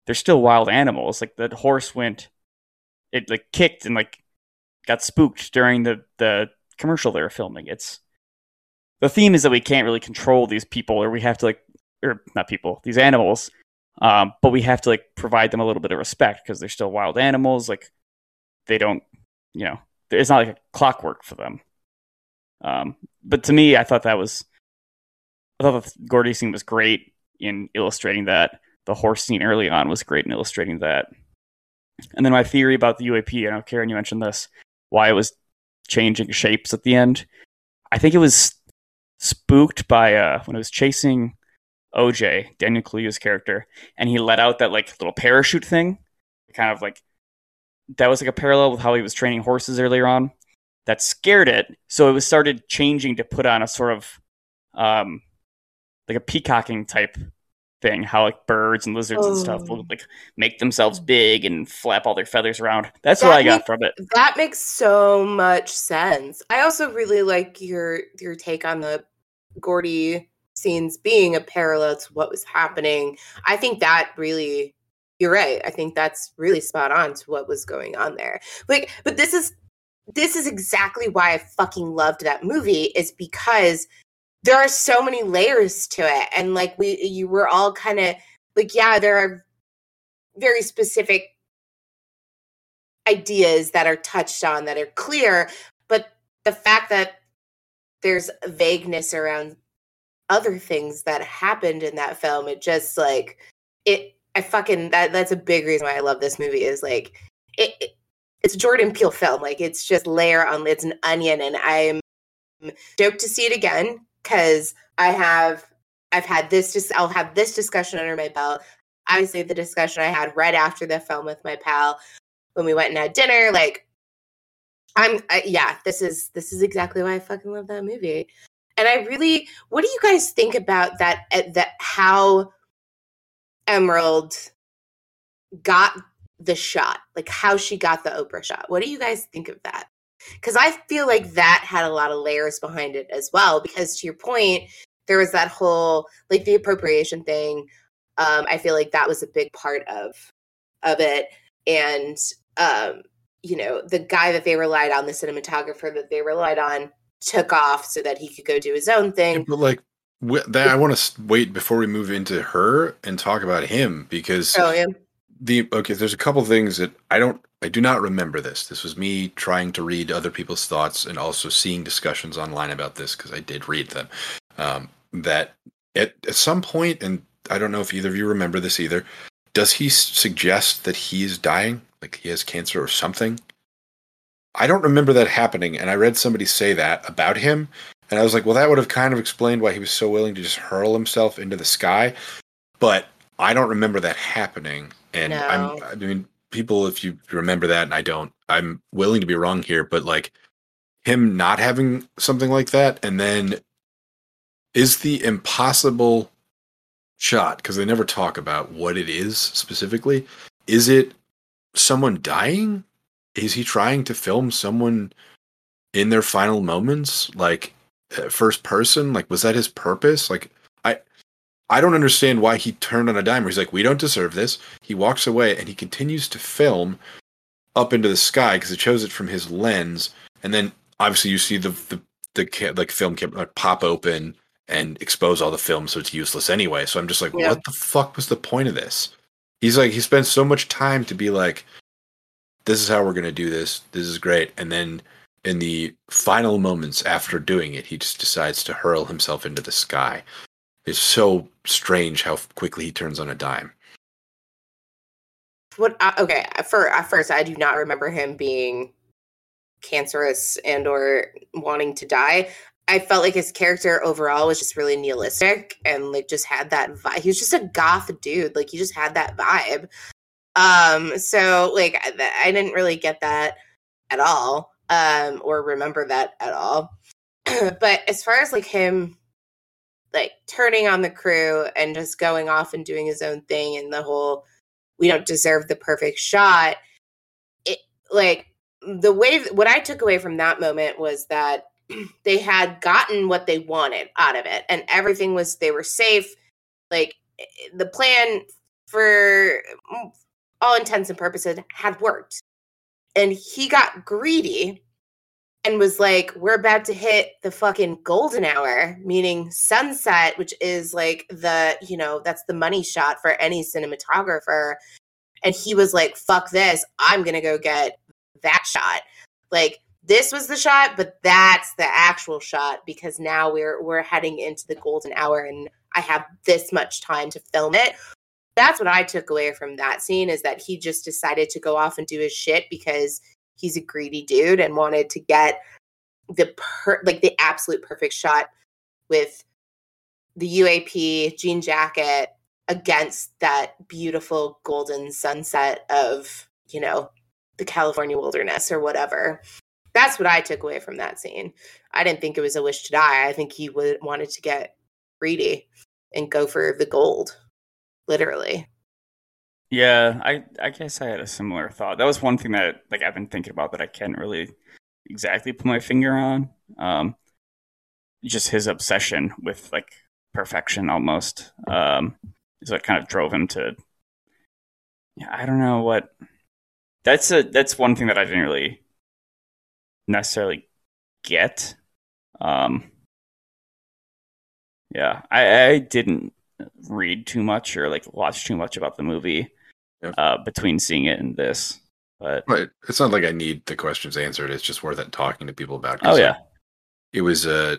S4: They're still wild animals. Like that horse went, it like kicked and like got spooked during the the commercial they were filming. It's the theme is that we can't really control these people, or we have to like, or not people, these animals. Um, but we have to like provide them a little bit of respect because they're still wild animals. Like they don't, you know, it's not like a clockwork for them. Um, but to me, I thought that was, I thought the Gordy scene was great in illustrating that. The horse scene early on was great in illustrating that. And then my theory about the UAP, I know Karen, you mentioned this, why it was changing shapes at the end. I think it was spooked by uh, when it was chasing OJ, Daniel Kaluuya's character, and he let out that like little parachute thing, kind of like that was like a parallel with how he was training horses earlier on. That scared it, so it was started changing to put on a sort of um, like a peacocking type thing. How like birds and lizards and stuff will
S5: Oh.
S4: like make themselves big and flap all their feathers around. That's what
S5: That
S4: I got from it.
S5: That makes so much sense. I also really like your your take on the Gordy scenes being a parallel to what was happening. I think that really you're right. I think that's really spot on to what was going on there. Like but this is this is exactly why I fucking loved that movie is because there are so many layers to it. And like we you were all kind of like yeah, there are very specific ideas that are touched on that are clear but the fact that there's vagueness around other things that happened in that film it just like it i fucking that that's a big reason why i love this movie is like it, it it's jordan peele film like it's just layer on it's an onion and i'm stoked to see it again because i have i've had this just i'll have this discussion under my belt. Obviously the discussion i had right after the film with my pal when we went and had dinner like i'm I, yeah this is this is exactly why i fucking love that movie. And i really what do you guys think about that uh, that how emerald got the shot like how she got the oprah shot. What do you guys think of that? Because i feel like that had a lot of layers behind it as well because to your point there was that whole like the appropriation thing um i feel like that was a big part of of it. And um you know the guy that they relied on the cinematographer that they relied on took off so that he could go do his own
S3: Yeah,
S5: thing
S3: but like that, I want to wait before we move into her and talk about him because
S5: oh yeah
S3: the okay. There's a couple things that I don't. I do not remember this. This was me trying to read other people's thoughts and also seeing discussions online about this because I did read them. Um, that at, at some point, and I don't know if either of you remember this either. Does he suggest that he is dying, like he has cancer or something? I don't remember that happening, and I read somebody say that about him, and I was like, well, that would have kind of explained why he was so willing to just hurl himself into the sky. But I don't remember that happening, and
S5: No.
S3: I'm. I mean, people, if you remember that, and I don't, I'm willing to be wrong here, but like him not having something like that, and then is the impossible shot because they never talk about what it is specifically. Is it someone dying? Is he trying to film someone in their final moments, like uh, first person? Like, was that his purpose? Like, I, don't understand why he turned on a dime. He's like, we don't deserve this. He walks away and he continues to film up into the sky because it shows it from his lens, and then obviously you see the the the ca- like film camera like, pop open and expose all the film, so it's useless anyway. So I'm just like,
S5: Yeah.
S3: what the fuck was the point of this? He's like, he spends so much time to be like, this is how we're gonna do this. This is great, and then in the final moments after doing it, he just decides to hurl himself into the sky. It's so strange how quickly he turns on a dime.
S5: what uh, okay for at first i do not remember him being cancerous and or wanting to die. I felt like his character overall was just really nihilistic and like just had that vibe he was just a goth dude like he just had that vibe. Um so like I, I didn't really get that at all um or remember that at all. But as far as like him like turning on the crew and just going off and doing his own thing and the whole we don't deserve the perfect shot. It like the way what i took away from that moment was that they had gotten what they wanted out of it and everything was they were safe. Like eh, the plan for mm, all intents and purposes had worked. And he got greedy and was like we're about to hit the fucking golden hour meaning sunset which is like the you know that's the money shot for any cinematographer. And he was like fuck this i'm gonna go get that shot. Like this was the shot but that's the actual shot because now we're we're heading into the golden hour and i have this much time to film it. That's what i took away from that scene is that he just decided to go off and do his shit because he's a greedy dude and wanted to get the per like the absolute perfect shot with the UAP jean jacket against that beautiful golden sunset of, you know, the California wilderness or whatever. That's what I took away from that scene. I didn't think it was a wish to die. I think he would wanted to get greedy and go for the gold. literally.
S4: Yeah, I I guess I had a similar thought. That was one thing that like I've been thinking about that I can't really exactly put my finger on. Um, just his obsession with like perfection almost. Um, is what kind of drove him to. Yeah, I don't know what. That's a that's one thing that I didn't really necessarily get. Um, yeah, I, I didn't read too much or like watch too much about the movie
S3: Yeah.
S4: uh, between seeing it and this. But
S3: But it's not like I need the questions answered. It's just worth it talking to people about.
S4: oh yeah,
S3: it was uh,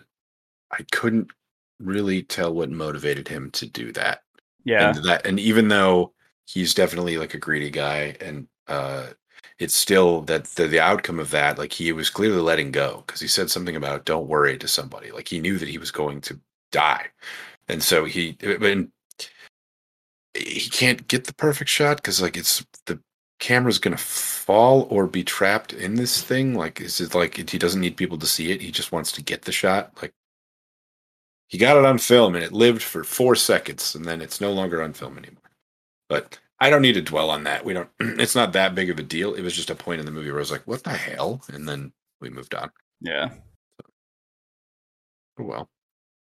S3: I couldn't really tell what motivated him to do that.
S4: yeah,
S3: and that and even though he's definitely like a greedy guy and uh it's still that the, the outcome of that like he was clearly letting go because he said something about don't worry to somebody like he knew that he was going to die and so he and he can't get the perfect shot because like it's the camera's gonna fall or be trapped in this thing like is it like he doesn't need people to see it he just wants to get the shot like he got it on film and it lived for four seconds and then it's no longer on film anymore. But i don't need to dwell on that we don't it's not that big of a deal it was just a point in the movie where i was like what the hell? and then we moved on.
S4: Yeah.
S3: Oh, well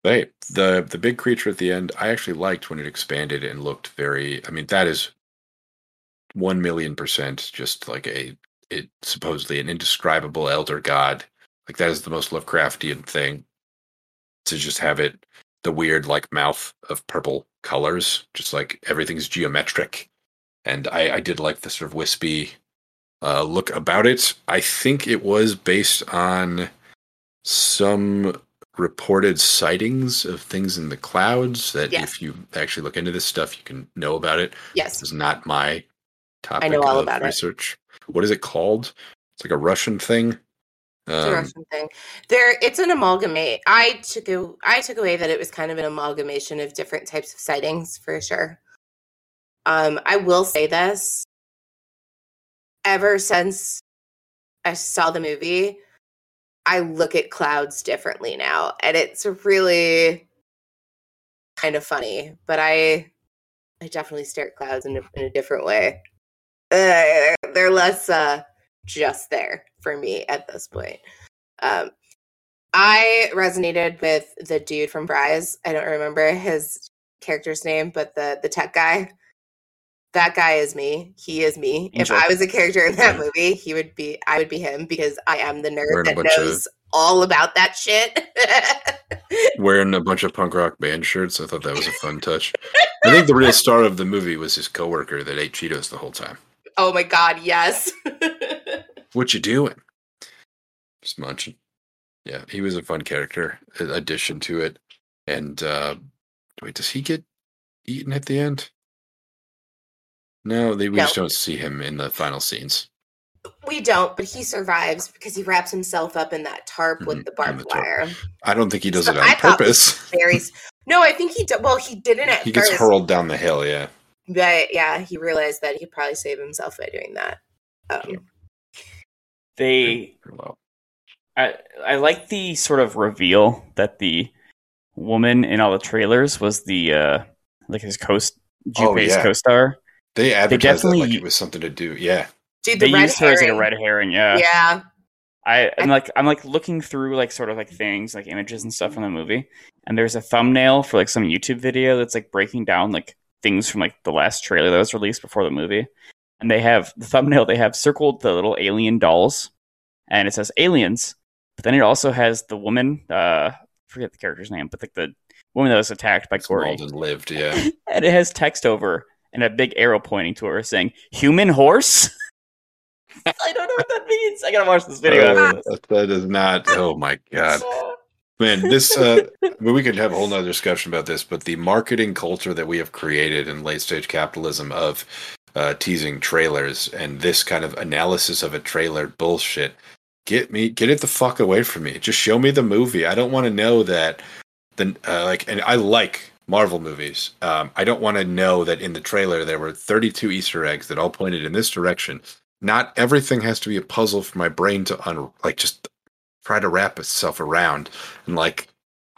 S3: hey the the big creature at the end i actually liked when it expanded and looked very i mean that is 1 million percent just like a it supposedly an indescribable elder god. Like that is the most lovecraftian thing to just have it the weird like mouth of purple colors just like everything's geometric. And i i did like the sort of wispy uh look about it. I think it was based on some reported sightings of things in the clouds that
S5: Yes.
S3: if you actually look into this stuff you can know about it
S5: Yes.
S3: this is not my topic
S5: know all
S3: of
S5: about it.
S3: research what is it called it's like a russian thing
S5: It's a
S3: Um,
S5: Russian thing. There, it's an amalgamate. I took a, I took away that it was kind of an amalgamation of different types of sightings for sure. Um, I will say this. Ever since I saw the movie, I look at clouds differently now, and it's really kind of funny. But I, I definitely stare at clouds in a, in a different way. Uh, they're less uh, just there for me at this point. Um, I resonated with the dude from Fry's. I don't remember his character's name, but the the tech guy. That guy is me. He is me.
S4: Angel.
S5: If I was a character in that movie, he would be. I would be him because I am the nerd that
S3: bunch of-
S5: knows all about that shit.
S3: wearing a bunch of punk rock band shirts. I thought that was a fun touch. I think the real star of the movie was his coworker that ate Cheetos the whole time.
S5: oh my god, yes.
S3: What you doing? Just munching. Yeah, he was a fun character addition to it. And uh wait, does he get eaten at the end? No, they, we
S5: No.
S3: just don't see him in the final scenes.
S5: we don't, but he survives because he wraps himself up in that tarp
S3: Mhm,
S5: with the barbed
S3: the
S5: wire.
S3: I don't think he does
S5: So
S3: it on
S5: I
S3: purpose.
S5: Very. No, I think he. did. Well, he didn't at
S3: he gets
S5: first.
S3: hurled down the hill. Yeah,
S5: But yeah, he realized that he'd probably save himself by doing that. Um,
S4: They I I like the sort of reveal that the woman in all the trailers was the uh like his co
S3: Oh,
S4: Junpei's
S3: yeah.
S4: co-star.
S3: They advertised that like it was something to do. Yeah,
S5: dude,
S4: They
S5: the red
S4: used her as like a
S5: herring.
S4: red herring. Yeah.
S5: Yeah,
S4: I I'm like I'm like looking through like sort of like things like images and stuff from the movie, and there's a thumbnail for like some YouTube video that's like breaking down like things from like the last trailer that was released before the movie, and they have the thumbnail they have circled the little alien dolls, and it says aliens, but then it also has the woman uh I forget the character's name, but like the woman that was attacked by Corey,
S3: Malden lived. Yeah,
S4: and it has text over and a big arrow pointing to her saying "human horse." I don't know what that means. I gotta watch this video.
S3: Uh,
S4: after this.
S3: that- that is not. Oh my god. Man, this uh I mean, we could have a whole nother discussion about this, but the marketing culture that we have created in late stage capitalism of uh, teasing trailers and this kind of analysis of a trailer bullshit. Get me, get it the fuck away from me. Just show me the movie. I don't want to know that. The uh, like, and I like Marvel movies. Um, I don't want to know that in the trailer there were 32 Easter eggs that all pointed in this direction. Not everything has to be a puzzle for my brain to un like just try to wrap itself around. And like,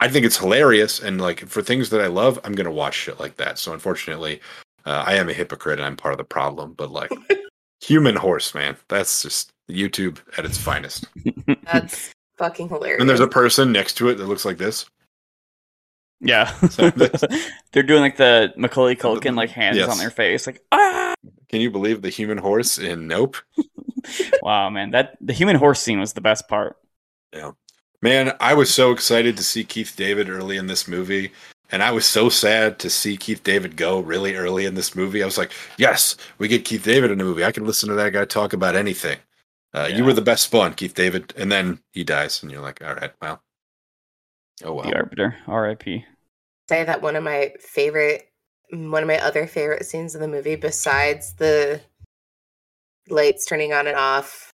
S3: I think it's hilarious. And like for things that I love, I'm gonna watch shit like that. So unfortunately, Uh, I am a hypocrite and I'm part of the problem, but like human horse, man, that's just YouTube at its finest.
S5: That's fucking hilarious.
S3: And there's a person next to it that looks like this.
S4: Yeah,
S3: So
S4: they're doing like the Macaulay Culkin like hands
S3: Yes.
S4: on their face, like ah.
S3: Can you believe the human horse in Nope?
S4: Wow, man, that the human horse scene was the best part.
S3: Yeah, man, I was so excited to see Keith David early in this movie. And I was so sad to see Keith David go really early in this movie. I was like, yes, we get Keith David in the movie. I can listen to that guy talk about anything. Uh, You were the best spawn, Keith David. And then he dies, and you're like, all right, well. Oh, well.
S4: The Arbiter, R.I.P.
S5: say that one of my favorite one of my other favorite scenes in the movie besides the lights turning on and off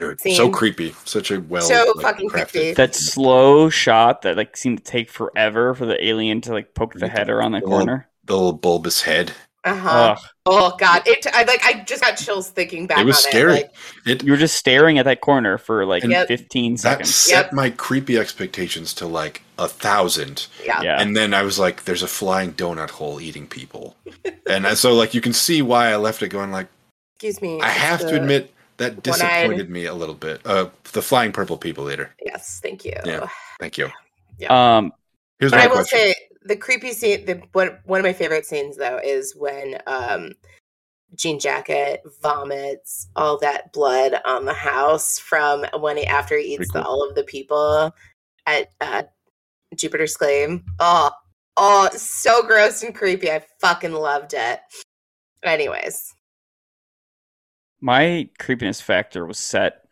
S3: Dude, so creepy. Such a well
S5: So
S3: like,
S5: fucking
S3: crafted-
S5: creepy.
S4: That slow shot that like seemed to take forever for the alien to like poke the
S3: Yeah,
S4: head around the
S3: the little-
S4: corner.
S3: The little bulbous head.
S5: Uh-huh
S4: Ugh.
S5: oh god it i like i just got chills thinking back
S3: it was scary.
S5: it like,
S3: It,
S4: You were just staring at that corner for like
S3: And-
S5: Yep.
S4: 15
S3: that
S4: seconds.
S3: set
S5: Yep.
S3: my creepy expectations to like a thousand.
S5: yeah
S4: Yeah.
S3: And then I was like, there's a flying donut hole eating people. and I- so, like, you can see why I left it going, like,
S5: excuse me
S3: I
S5: it's
S3: have to admit that disappointed me a little bit. Uh, the flying purple people eater.
S5: yes thank you
S3: Yeah. Thank you.
S4: Um,
S3: Here's
S5: but
S3: my
S5: i will
S3: question.
S5: say the creepy scene the one, one of my favorite scenes though is when um jean jacket vomits all that blood on the house from when he after he eats
S3: Pretty
S5: the, all of the people at uh jupiter's claim. Oh oh so gross and creepy. I fucking loved it. Anyways.
S4: My creepiness factor was set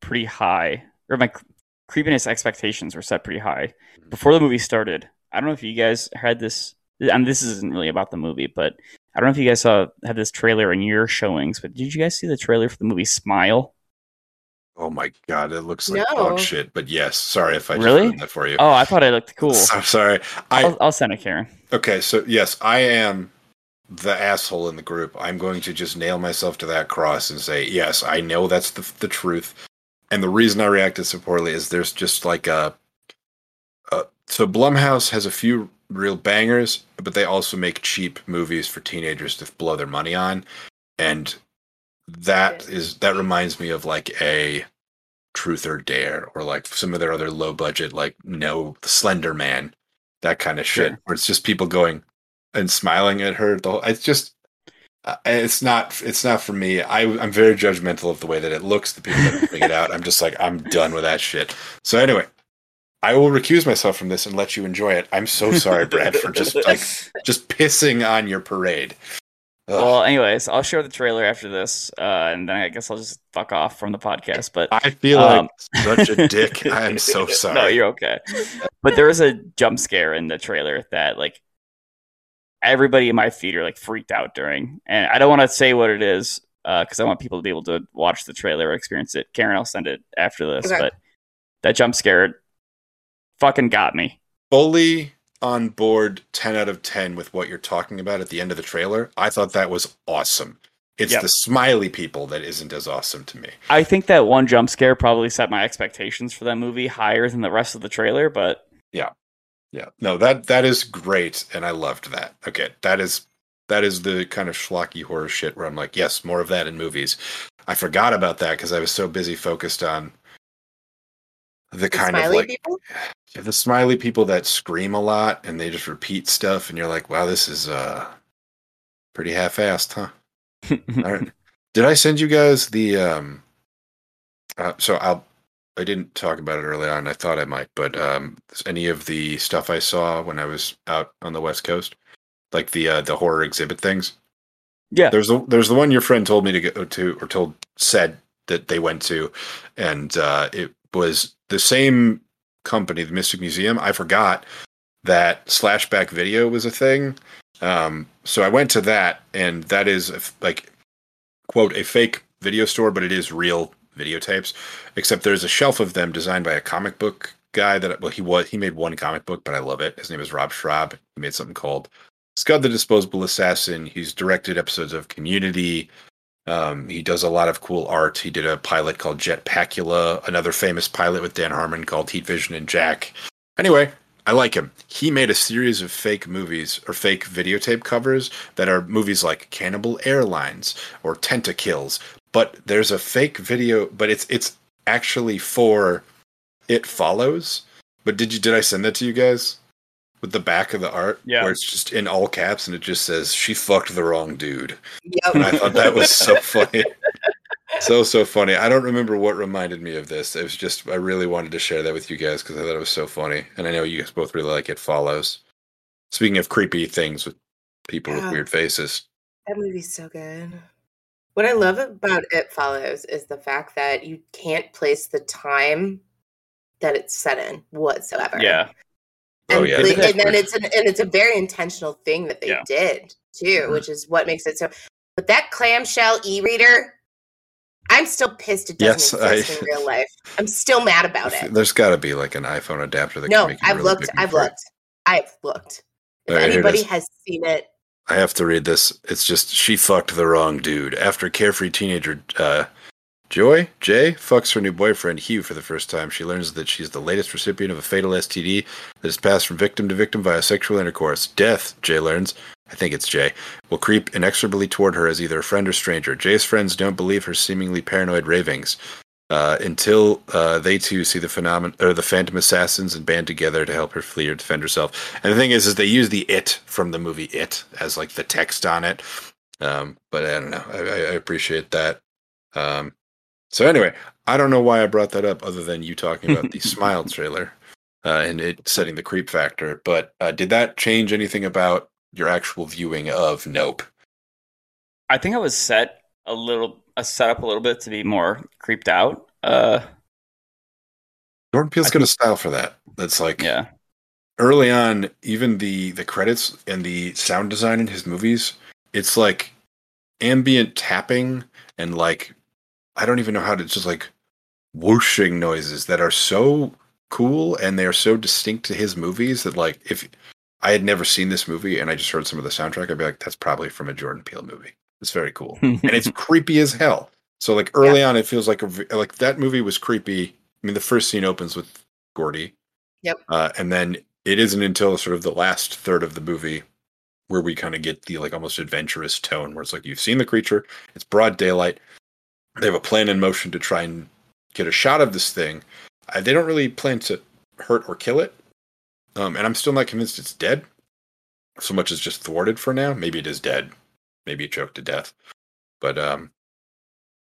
S4: pretty high, or my creepiness expectations were set pretty high before the movie started. I don't know if you guys had this. And this isn't really about the movie, but I don't know if you guys saw had this trailer in your showings. But did you guys see the trailer for the movie Smile?
S3: Oh my god, it looks like
S5: No.
S3: dog shit. But yes, sorry if I just
S4: Really?
S3: ruined that for you.
S4: Oh, I thought it looked cool.
S3: I'm sorry. I
S4: I'll, I'll send it, Karen.
S3: okay. So yes, I am the asshole in the group. I'm going to just nail myself to that cross and say yes. I know that's the the truth. And the reason I reacted so poorly is there's just like a. So Blumhouse has a few real bangers, but they also make cheap movies for teenagers to blow their money on, and that is that reminds me of like a Truth or Dare or like some of their other low budget like no Slender Man, that kind of shit
S4: Sure.
S3: where it's just people going and smiling at her. The whole, it's just uh, it's not it's not for me. I I'm very judgmental of the way that it looks. The people that bring it out, I'm just like I'm done with that shit. So anyway, I will recuse myself from this and let you enjoy it. I'm so sorry, Brad, for just like just pissing on your parade. Ugh.
S4: Well, anyways, I'll share the trailer after this, uh, and then I guess I'll just fuck off from the podcast. But
S3: I feel
S4: um,
S3: like such a dick. I am so sorry.
S4: no, you're okay. But there was a jump scare in the trailer that like everybody in my theater like freaked out during, and I don't want to say what it is because I want people to be able to watch the trailer or experience it. Karen, I'll send it after this.
S5: Okay.
S4: But that jump scare fucking got me.
S3: fully on board 10 out of 10 with what you're talking about at the end of the trailer. I thought that was awesome. It's
S4: Yep.
S3: the smiley people that isn't as awesome to me.
S4: I think that one jump scare probably set my expectations for that movie higher than the rest of the trailer, but
S3: Yeah. Yeah. No, that that is great and I loved that. Okay, that is that is the kind of schlocky horror shit where I'm like, yes, more of that in movies. I forgot about that because I was so busy focused on the
S5: The
S3: kind of like
S5: people
S3: the smiley people that scream a lot and they just repeat stuff and you're like, wow, this is uh pretty half-assed, huh? Right. Did I send you guys the um uh, so I'll I didn't talk about it early on. I thought I might, but um any of the stuff I saw when I was out on the West Coast, like the uh, the horror exhibit things.
S4: yeah.
S3: There's the there's the one your friend told me to go to or told said that they went to and uh it was the same company, the Mystic Museum. I forgot that slashback video was a thing. Um, so I went to that, and that is like quote a fake video store, but it is real videotapes. Except there's a shelf of them designed by a comic book guy that well he was he made one comic book, but I love it. His name is Rob Schrab. He made something called Scud the Disposable Assassin. He's directed episodes of Community. Um, he does a lot of cool art. He did a pilot called Jetpacula, another famous pilot with Dan Harmon called Heat Vision and Jack. Anyway, I like him. He made a series of fake movies or fake videotape covers that are movies like Cannibal Airlines or Tentakills. But there's a fake video, but it's it's actually for It Follows. But did you did I send that to you guys? With the back of the art,
S4: Yeah.
S3: where it's just in all caps and it just says "She fucked the wrong dude."
S5: Yep.
S3: And I thought that was so funny. So so funny. I don't remember what reminded me of this. It was just I really wanted to share that with you guys because I thought it was so funny, and I know you guys both really like it. Follows. Speaking of creepy things with people with weird faces,
S5: That movie's so good. What I love about It Follows is the fact that you can't place the time that it's set in whatsoever.
S4: Yeah.
S3: Oh,
S5: And,
S3: yeah,
S5: the-
S3: that's
S5: and then it's an, and it's a very intentional thing that they
S4: Yeah.
S5: did too,
S3: Mhm.
S5: which is what makes it so. But that clamshell e-reader, I'm still pissed it
S3: Yes,
S5: doesn't exist
S3: I-
S5: in real life. I'm still mad about it.
S3: there's got to be like an iPhone adapter that
S5: No,
S3: can make
S5: I've
S3: really
S5: looked. I've looked. I've looked. If
S3: right,
S5: anybody has seen it,
S3: I have to read this. It's just she fucked the wrong dude. After carefree teenager uh, Joy Jay fucks her new boyfriend Hugh for the first time, she learns that she's the latest recipient of a fatal STD that is passed from victim to victim via sexual intercourse. Death, Jay learns, I think it's Jay, will creep inexorably toward her as either a friend or stranger. Jay's friends don't believe her seemingly paranoid ravings. Uh, until uh, they too see the phenomenon or the phantom assassins and band together to help her flee or defend herself. And the thing is, is they use the "it" from the movie "It" as like the text on it. Um, but I don't know. I, I appreciate that. Um, so anyway, I don't know why I brought that up, other than you talking about the Smile trailer uh, and it setting the creep factor. But uh, did that change anything about your actual viewing of Nope?
S4: I think I was set a little, uh, set up a little bit to be more creeped out. Uh,
S3: Jordan Peele's got a style for that. That's like
S4: yeah,
S3: early on, even the the credits and the sound design in his movies, it's like ambient tapping and like I don't even know how to just like whooshing noises that are so cool and they are so distinct to his movies that like if I had never seen this movie and I just heard some of the soundtrack, I'd be like, that's probably from a Jordan Peele movie. It's very cool. and it's creepy as hell. So like early on, it feels like a v- like that movie was creepy. I mean, the first scene opens with Gordy.
S5: Yep.
S3: Uh, and then it isn't until sort of the last third of the movie where we kind of get the like almost adventurous tone, where it's like you've seen the creature, it's broad daylight. They have a plan in motion to try and get a shot of this thing. Uh, they don't really plan to hurt or kill it. Um, and I'm still not convinced it's dead, so much as just thwarted for now. Maybe it is dead. Maybe it choked to death. But um,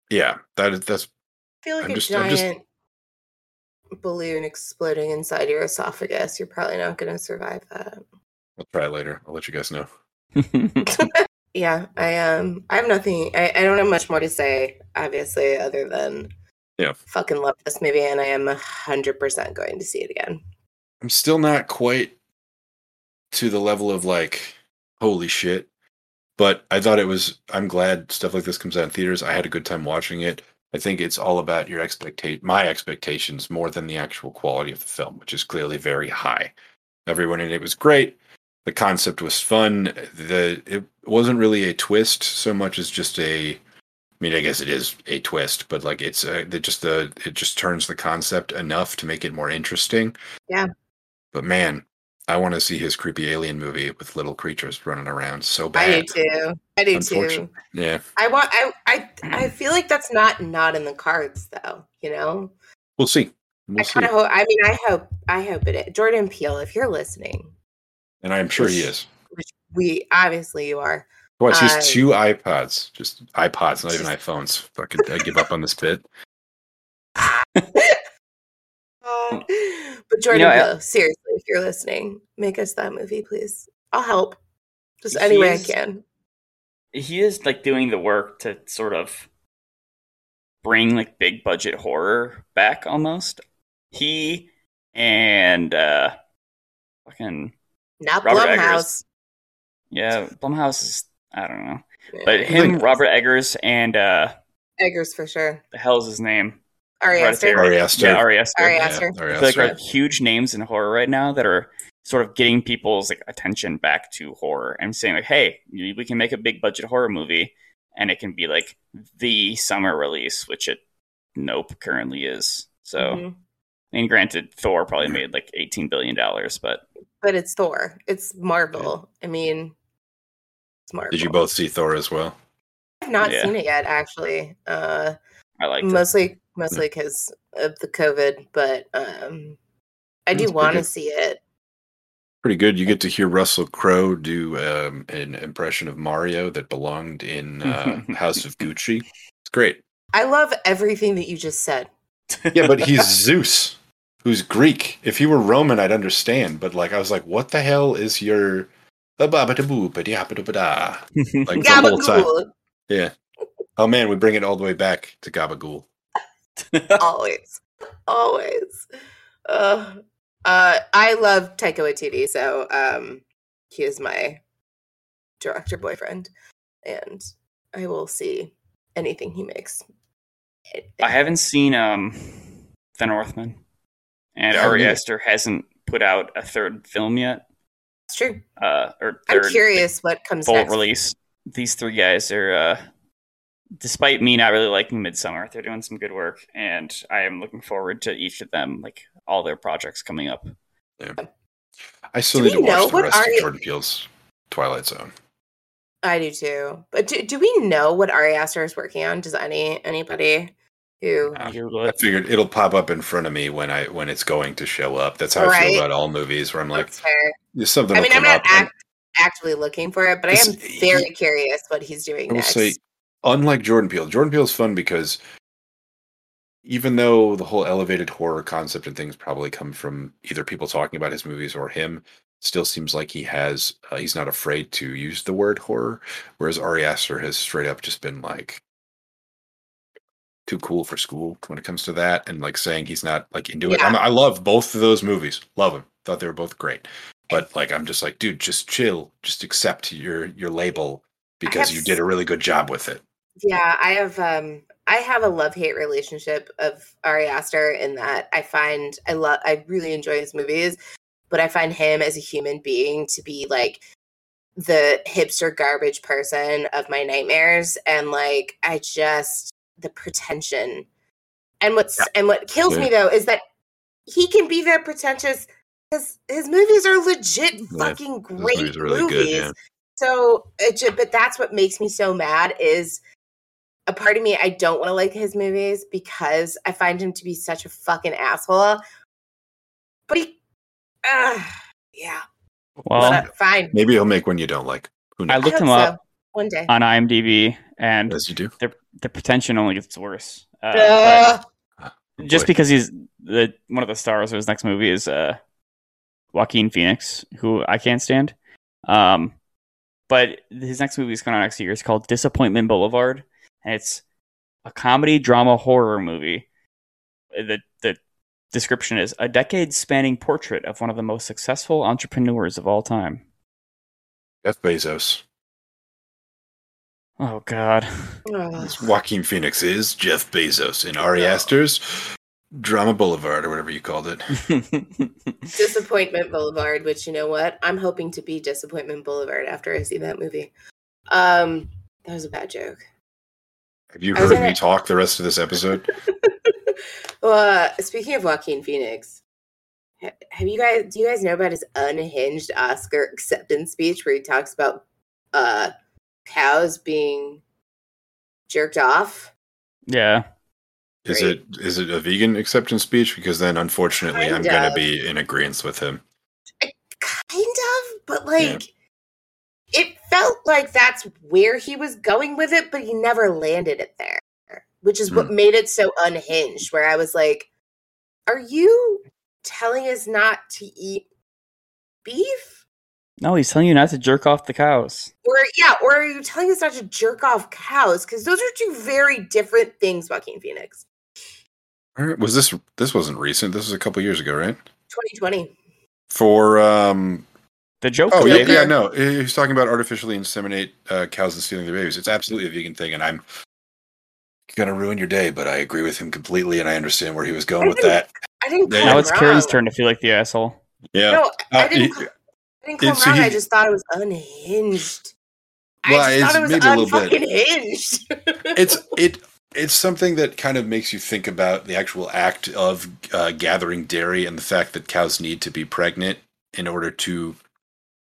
S3: yeah, that is that's
S5: I feel like
S3: I'm
S5: a
S3: just-
S5: giant
S3: just-
S5: balloon exploding inside your esophagus. You're probably not going to survive that.
S3: I'll try it later. I'll let you guys know.
S5: Yeah, I um, I have nothing. I, I don't have much more to say, obviously, other than
S3: Yeah.
S5: fucking love this movie, and I am a hundred percent going to see it again.
S3: I'm still not quite to the level of like, holy shit. But I thought it was. I'm glad stuff like this comes out in theaters. I had a good time watching it. I think it's all about your expectate my expectations more than the actual quality of the film, which is clearly very high. Everyone in it was great. The concept was fun. The it wasn't really a twist so much as just a. I mean, I guess it is a twist, but like it's a, it just the it just turns the concept enough to make it more interesting.
S5: Yeah.
S3: But man, I want to see his creepy alien movie with little creatures running around so bad.
S5: I do too. I do too.
S3: Yeah,
S5: I want. I. I. I mm. feel like that's not not in the cards, though. You know.
S3: we'll see. We'll
S5: I kind of hope. I mean, I hope. I hope it. Is. Jordan Peele, if you're listening,
S3: And I'm sure he is.
S5: which we obviously you are.
S3: Watch, he's
S5: I-
S3: two iPods, just iPods, not even iPhones. Fucking, I give up on this bit.
S5: Uh, but Jordan
S4: I-
S5: seriously, if you're listening, make us that movie, please. I'll help. Just any way I can.
S4: he is like doing the work to sort of bring like big budget horror back almost. He and uh fucking
S5: Not
S4: Robert
S5: Blumhouse.
S4: Eggers. yeah, Blumhouse is I don't know.
S5: Yeah.
S4: But him, Robert Eggers, and uh
S5: Eggers for sure.
S4: the hell's his name?
S5: Ari Aster.
S3: Ari Aster.
S4: Yeah, Ari Aster.
S5: Ari
S3: Yeah,
S5: Aster.
S4: I feel like are huge names in horror right now that are sort of getting people's like attention back to horror and saying like, "Hey, we can make a big budget horror movie, and it can be like the summer release," which it Nope currently is. So
S5: Mhm.
S4: And granted, Thor probably made like eighteen billion dollars, but
S5: but it's Thor. It's Marvel. I mean, it's Marvel.
S3: Did you both see Thor as well?
S5: I've not
S4: Yeah.
S5: seen it yet, actually. Uh,
S4: I liked it.
S5: mostly, mostly because of the COVID, but um, I do want to see it.
S3: Pretty good. You get to hear Russell Crowe do um, an impression of Mario that belonged in uh, House of Gucci. It's great.
S5: I love everything that you just said.
S3: Yeah, but he's Zeus, who's Greek. If he were Roman, I'd understand. But like, I was like, what the hell is your ba-ba-da-boo-ba-dee-ah-ba-da-ba-da? Like the whole time? Yeah. Oh man, we bring it all the way back to Gabagool.
S5: always, always. Uh, uh, I love Taika Waititi, so um, he is my director boyfriend, and I will see anything he makes.
S4: I haven't seen um The Northman, and Ari
S3: neither.
S4: Aster hasn't put out a third film yet.
S5: It's true.
S4: Uh, or
S5: I'm curious what comes
S4: full
S5: next.
S4: release. These three guys are, uh, despite me not really liking Midsommar, they're doing some good work, and I am looking forward to each of them, like all their projects coming up.
S3: I still
S5: Do
S3: need to
S5: we know
S3: watch the
S5: what
S3: rest
S5: Ari-
S3: of Jordan Peele's Twilight Zone.
S5: I do too. But do, do we know what Ari Aster is working on? Does any anybody who
S4: I
S3: I figured it'll pop up in front of me when I when it's going to show up. That's how I feel about all movies. Where I'm like,
S5: That's fair.
S3: There's something.
S5: I mean, I'm not act, actively looking for it, but I am very curious what he's doing
S3: I will
S5: next.
S3: say, unlike Jordan Peele, Jordan Peele's fun because even though the whole elevated horror concept and things probably come from either people talking about his movies or him, still seems like he has uh, he's not afraid to use the word horror, whereas Ari Aster has straight up just been like too cool for school when it comes to that, and like saying he's not like into it. I'm, I love both of those movies, love them, thought they were both great, but like I'm just like, dude, just chill, just accept your your label because you did a really good job with it.
S5: Yeah, I have um I have a love hate relationship of Ari Aster in that I find I love I really enjoy his movies, but I find him as a human being to be like the hipster garbage person of my nightmares and like I just the pretension. And what's and what kills me though is that he can be that pretentious because his movies are legit fucking
S3: Those
S5: great
S3: movies really
S5: movies.
S3: good, yeah.
S5: So, it ju- but that's what makes me so mad is a part of me I don't want to like his movies because I find him to be such a fucking asshole. But he, uh, yeah,
S4: Well,
S5: but, uh, fine.
S3: Maybe he'll make one you don't like. Who
S4: I looked
S5: hope
S4: him up
S5: one day.
S4: on IMDb, and
S3: As you do.
S4: the the pretension only gets worse. Uh,
S5: Uh,
S4: just because he's the one of the stars of his next movie is uh, Joaquin Phoenix, who I can't stand. Um, but his next movie is coming out next year. It's called Disappointment Boulevard, and it's a comedy drama horror movie. The the description is a decade spanning portrait of one of the most successful entrepreneurs of all time.
S3: Jeff Bezos.
S4: Oh God.
S3: Joaquin Phoenix is Jeff Bezos in Ari Aster's Drama Boulevard or whatever you called it.
S5: Disappointment Boulevard, which you know what? I'm hoping to be Disappointment Boulevard after I see that movie. Um, that was a bad joke.
S3: Have you
S5: I was
S3: heard
S5: gonna-
S3: me talk the rest of this episode?
S5: well, uh, speaking of Joaquin Phoenix, have you guys? Do you guys know about his unhinged Oscar acceptance speech where he talks about uh cows being jerked off?
S4: yeah.
S3: Is
S5: Great.
S3: it is it a vegan acceptance speech? Because then unfortunately I'm gonna be in agreement with him.
S5: Kind of, but like. It felt like that's where he was going with it, but he never landed it there, which is what hmm. made it so unhinged. Where I was like, "Are you telling us not to eat beef?"
S4: No, he's telling you not to jerk off the cows.
S5: Or yeah, or are you telling us not to jerk off cows? Because those are two very different things, Joaquin Phoenix.
S3: Or Was this this wasn't recent? This was a couple years ago, right?
S5: 2020.
S3: For um
S4: The Joker.
S3: oh yeah, yeah no he's talking about artificially inseminate uh, cows and stealing their babies. It's absolutely a vegan thing, and I'm gonna ruin your day, but I agree with him completely, and I understand where he was going with that.
S5: I didn't
S3: Yeah,
S5: call
S4: Now
S5: him
S4: it's Karen's turn to feel like the asshole.
S3: Yeah,
S5: No, I
S3: Uh,
S5: didn't.
S3: he-
S5: call, I didn't call him
S3: it's-
S5: I just thought it was unhinged.
S3: Well,
S5: I just
S3: it's
S5: thought it was
S3: maybe a little bit.
S5: unfucking hinged.
S3: it's it it's something that kind of makes you think about the actual act of uh, gathering dairy and the fact that cows need to be pregnant in order to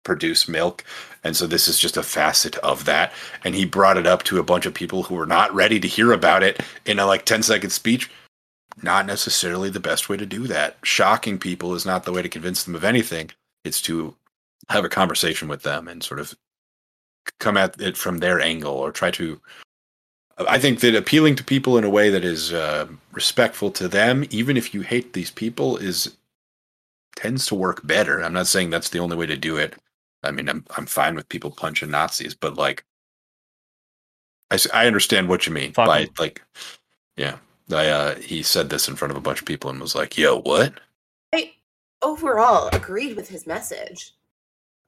S3: produce milk. And so this is just a facet of that. And he brought it up to a bunch of people who were not ready to hear about it in a like 10 second speech. Not necessarily the best way to do that. Shocking people is not the way to convince them of anything. It's to have a conversation with them and sort of come at it from their angle or try to I think that appealing to people in a way that is uh, respectful to them, even if you hate these people, is tends to work better. I'm not saying that's the only way to do it. I mean, I'm I'm fine with people punching Nazis, but like, I I understand what you mean
S4: Fuck
S3: by
S4: 'em.
S3: like, yeah. I uh, he said this in front of a bunch of people and was like, "Yo, what?"
S5: I overall agreed with his message.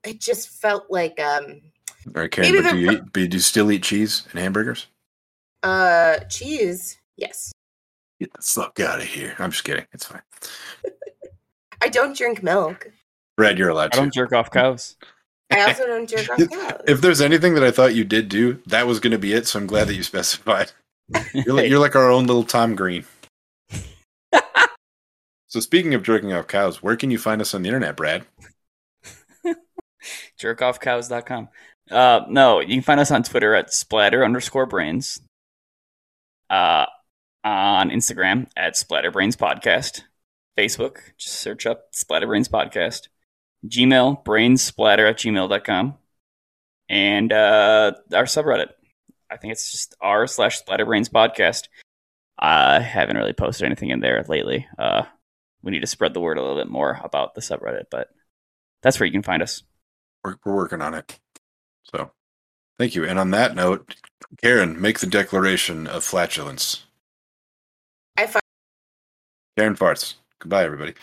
S5: It just felt like um
S3: All right, Karen, but do you
S5: pro-
S3: eat, but do you still eat cheese and hamburgers?
S5: Uh cheese. Yes.
S3: Get the fuck out of here! I'm just kidding. It's fine.
S5: I don't drink milk.
S3: Brad, you're allowed
S4: I
S3: to.
S4: don't jerk off cows.
S5: I also don't jerk off cows.
S3: If there's anything that I thought you did do, that was going to be it. So I'm glad that you specified. You're like, you're like our own little Tom Green. so speaking of jerking off cows, where can you find us on the internet, Brad?
S4: jerkoffcows.com. Uh, no, you can find us on Twitter at splatter underscore brains. Uh, on Instagram at splatterbrains podcast. Facebook, just search up splatterbrains podcast. Gmail, brainsplatter at gmail.com. And uh, our subreddit. I think it's just r slash splatterbrains podcast. I haven't really posted anything in there lately. Uh, we need to spread the word a little bit more about the subreddit, but that's where you can find us.
S3: We're, we're working on it. So thank you. And on that note, Karen, make the declaration of flatulence.
S5: I find
S3: Karen farts. Goodbye, everybody.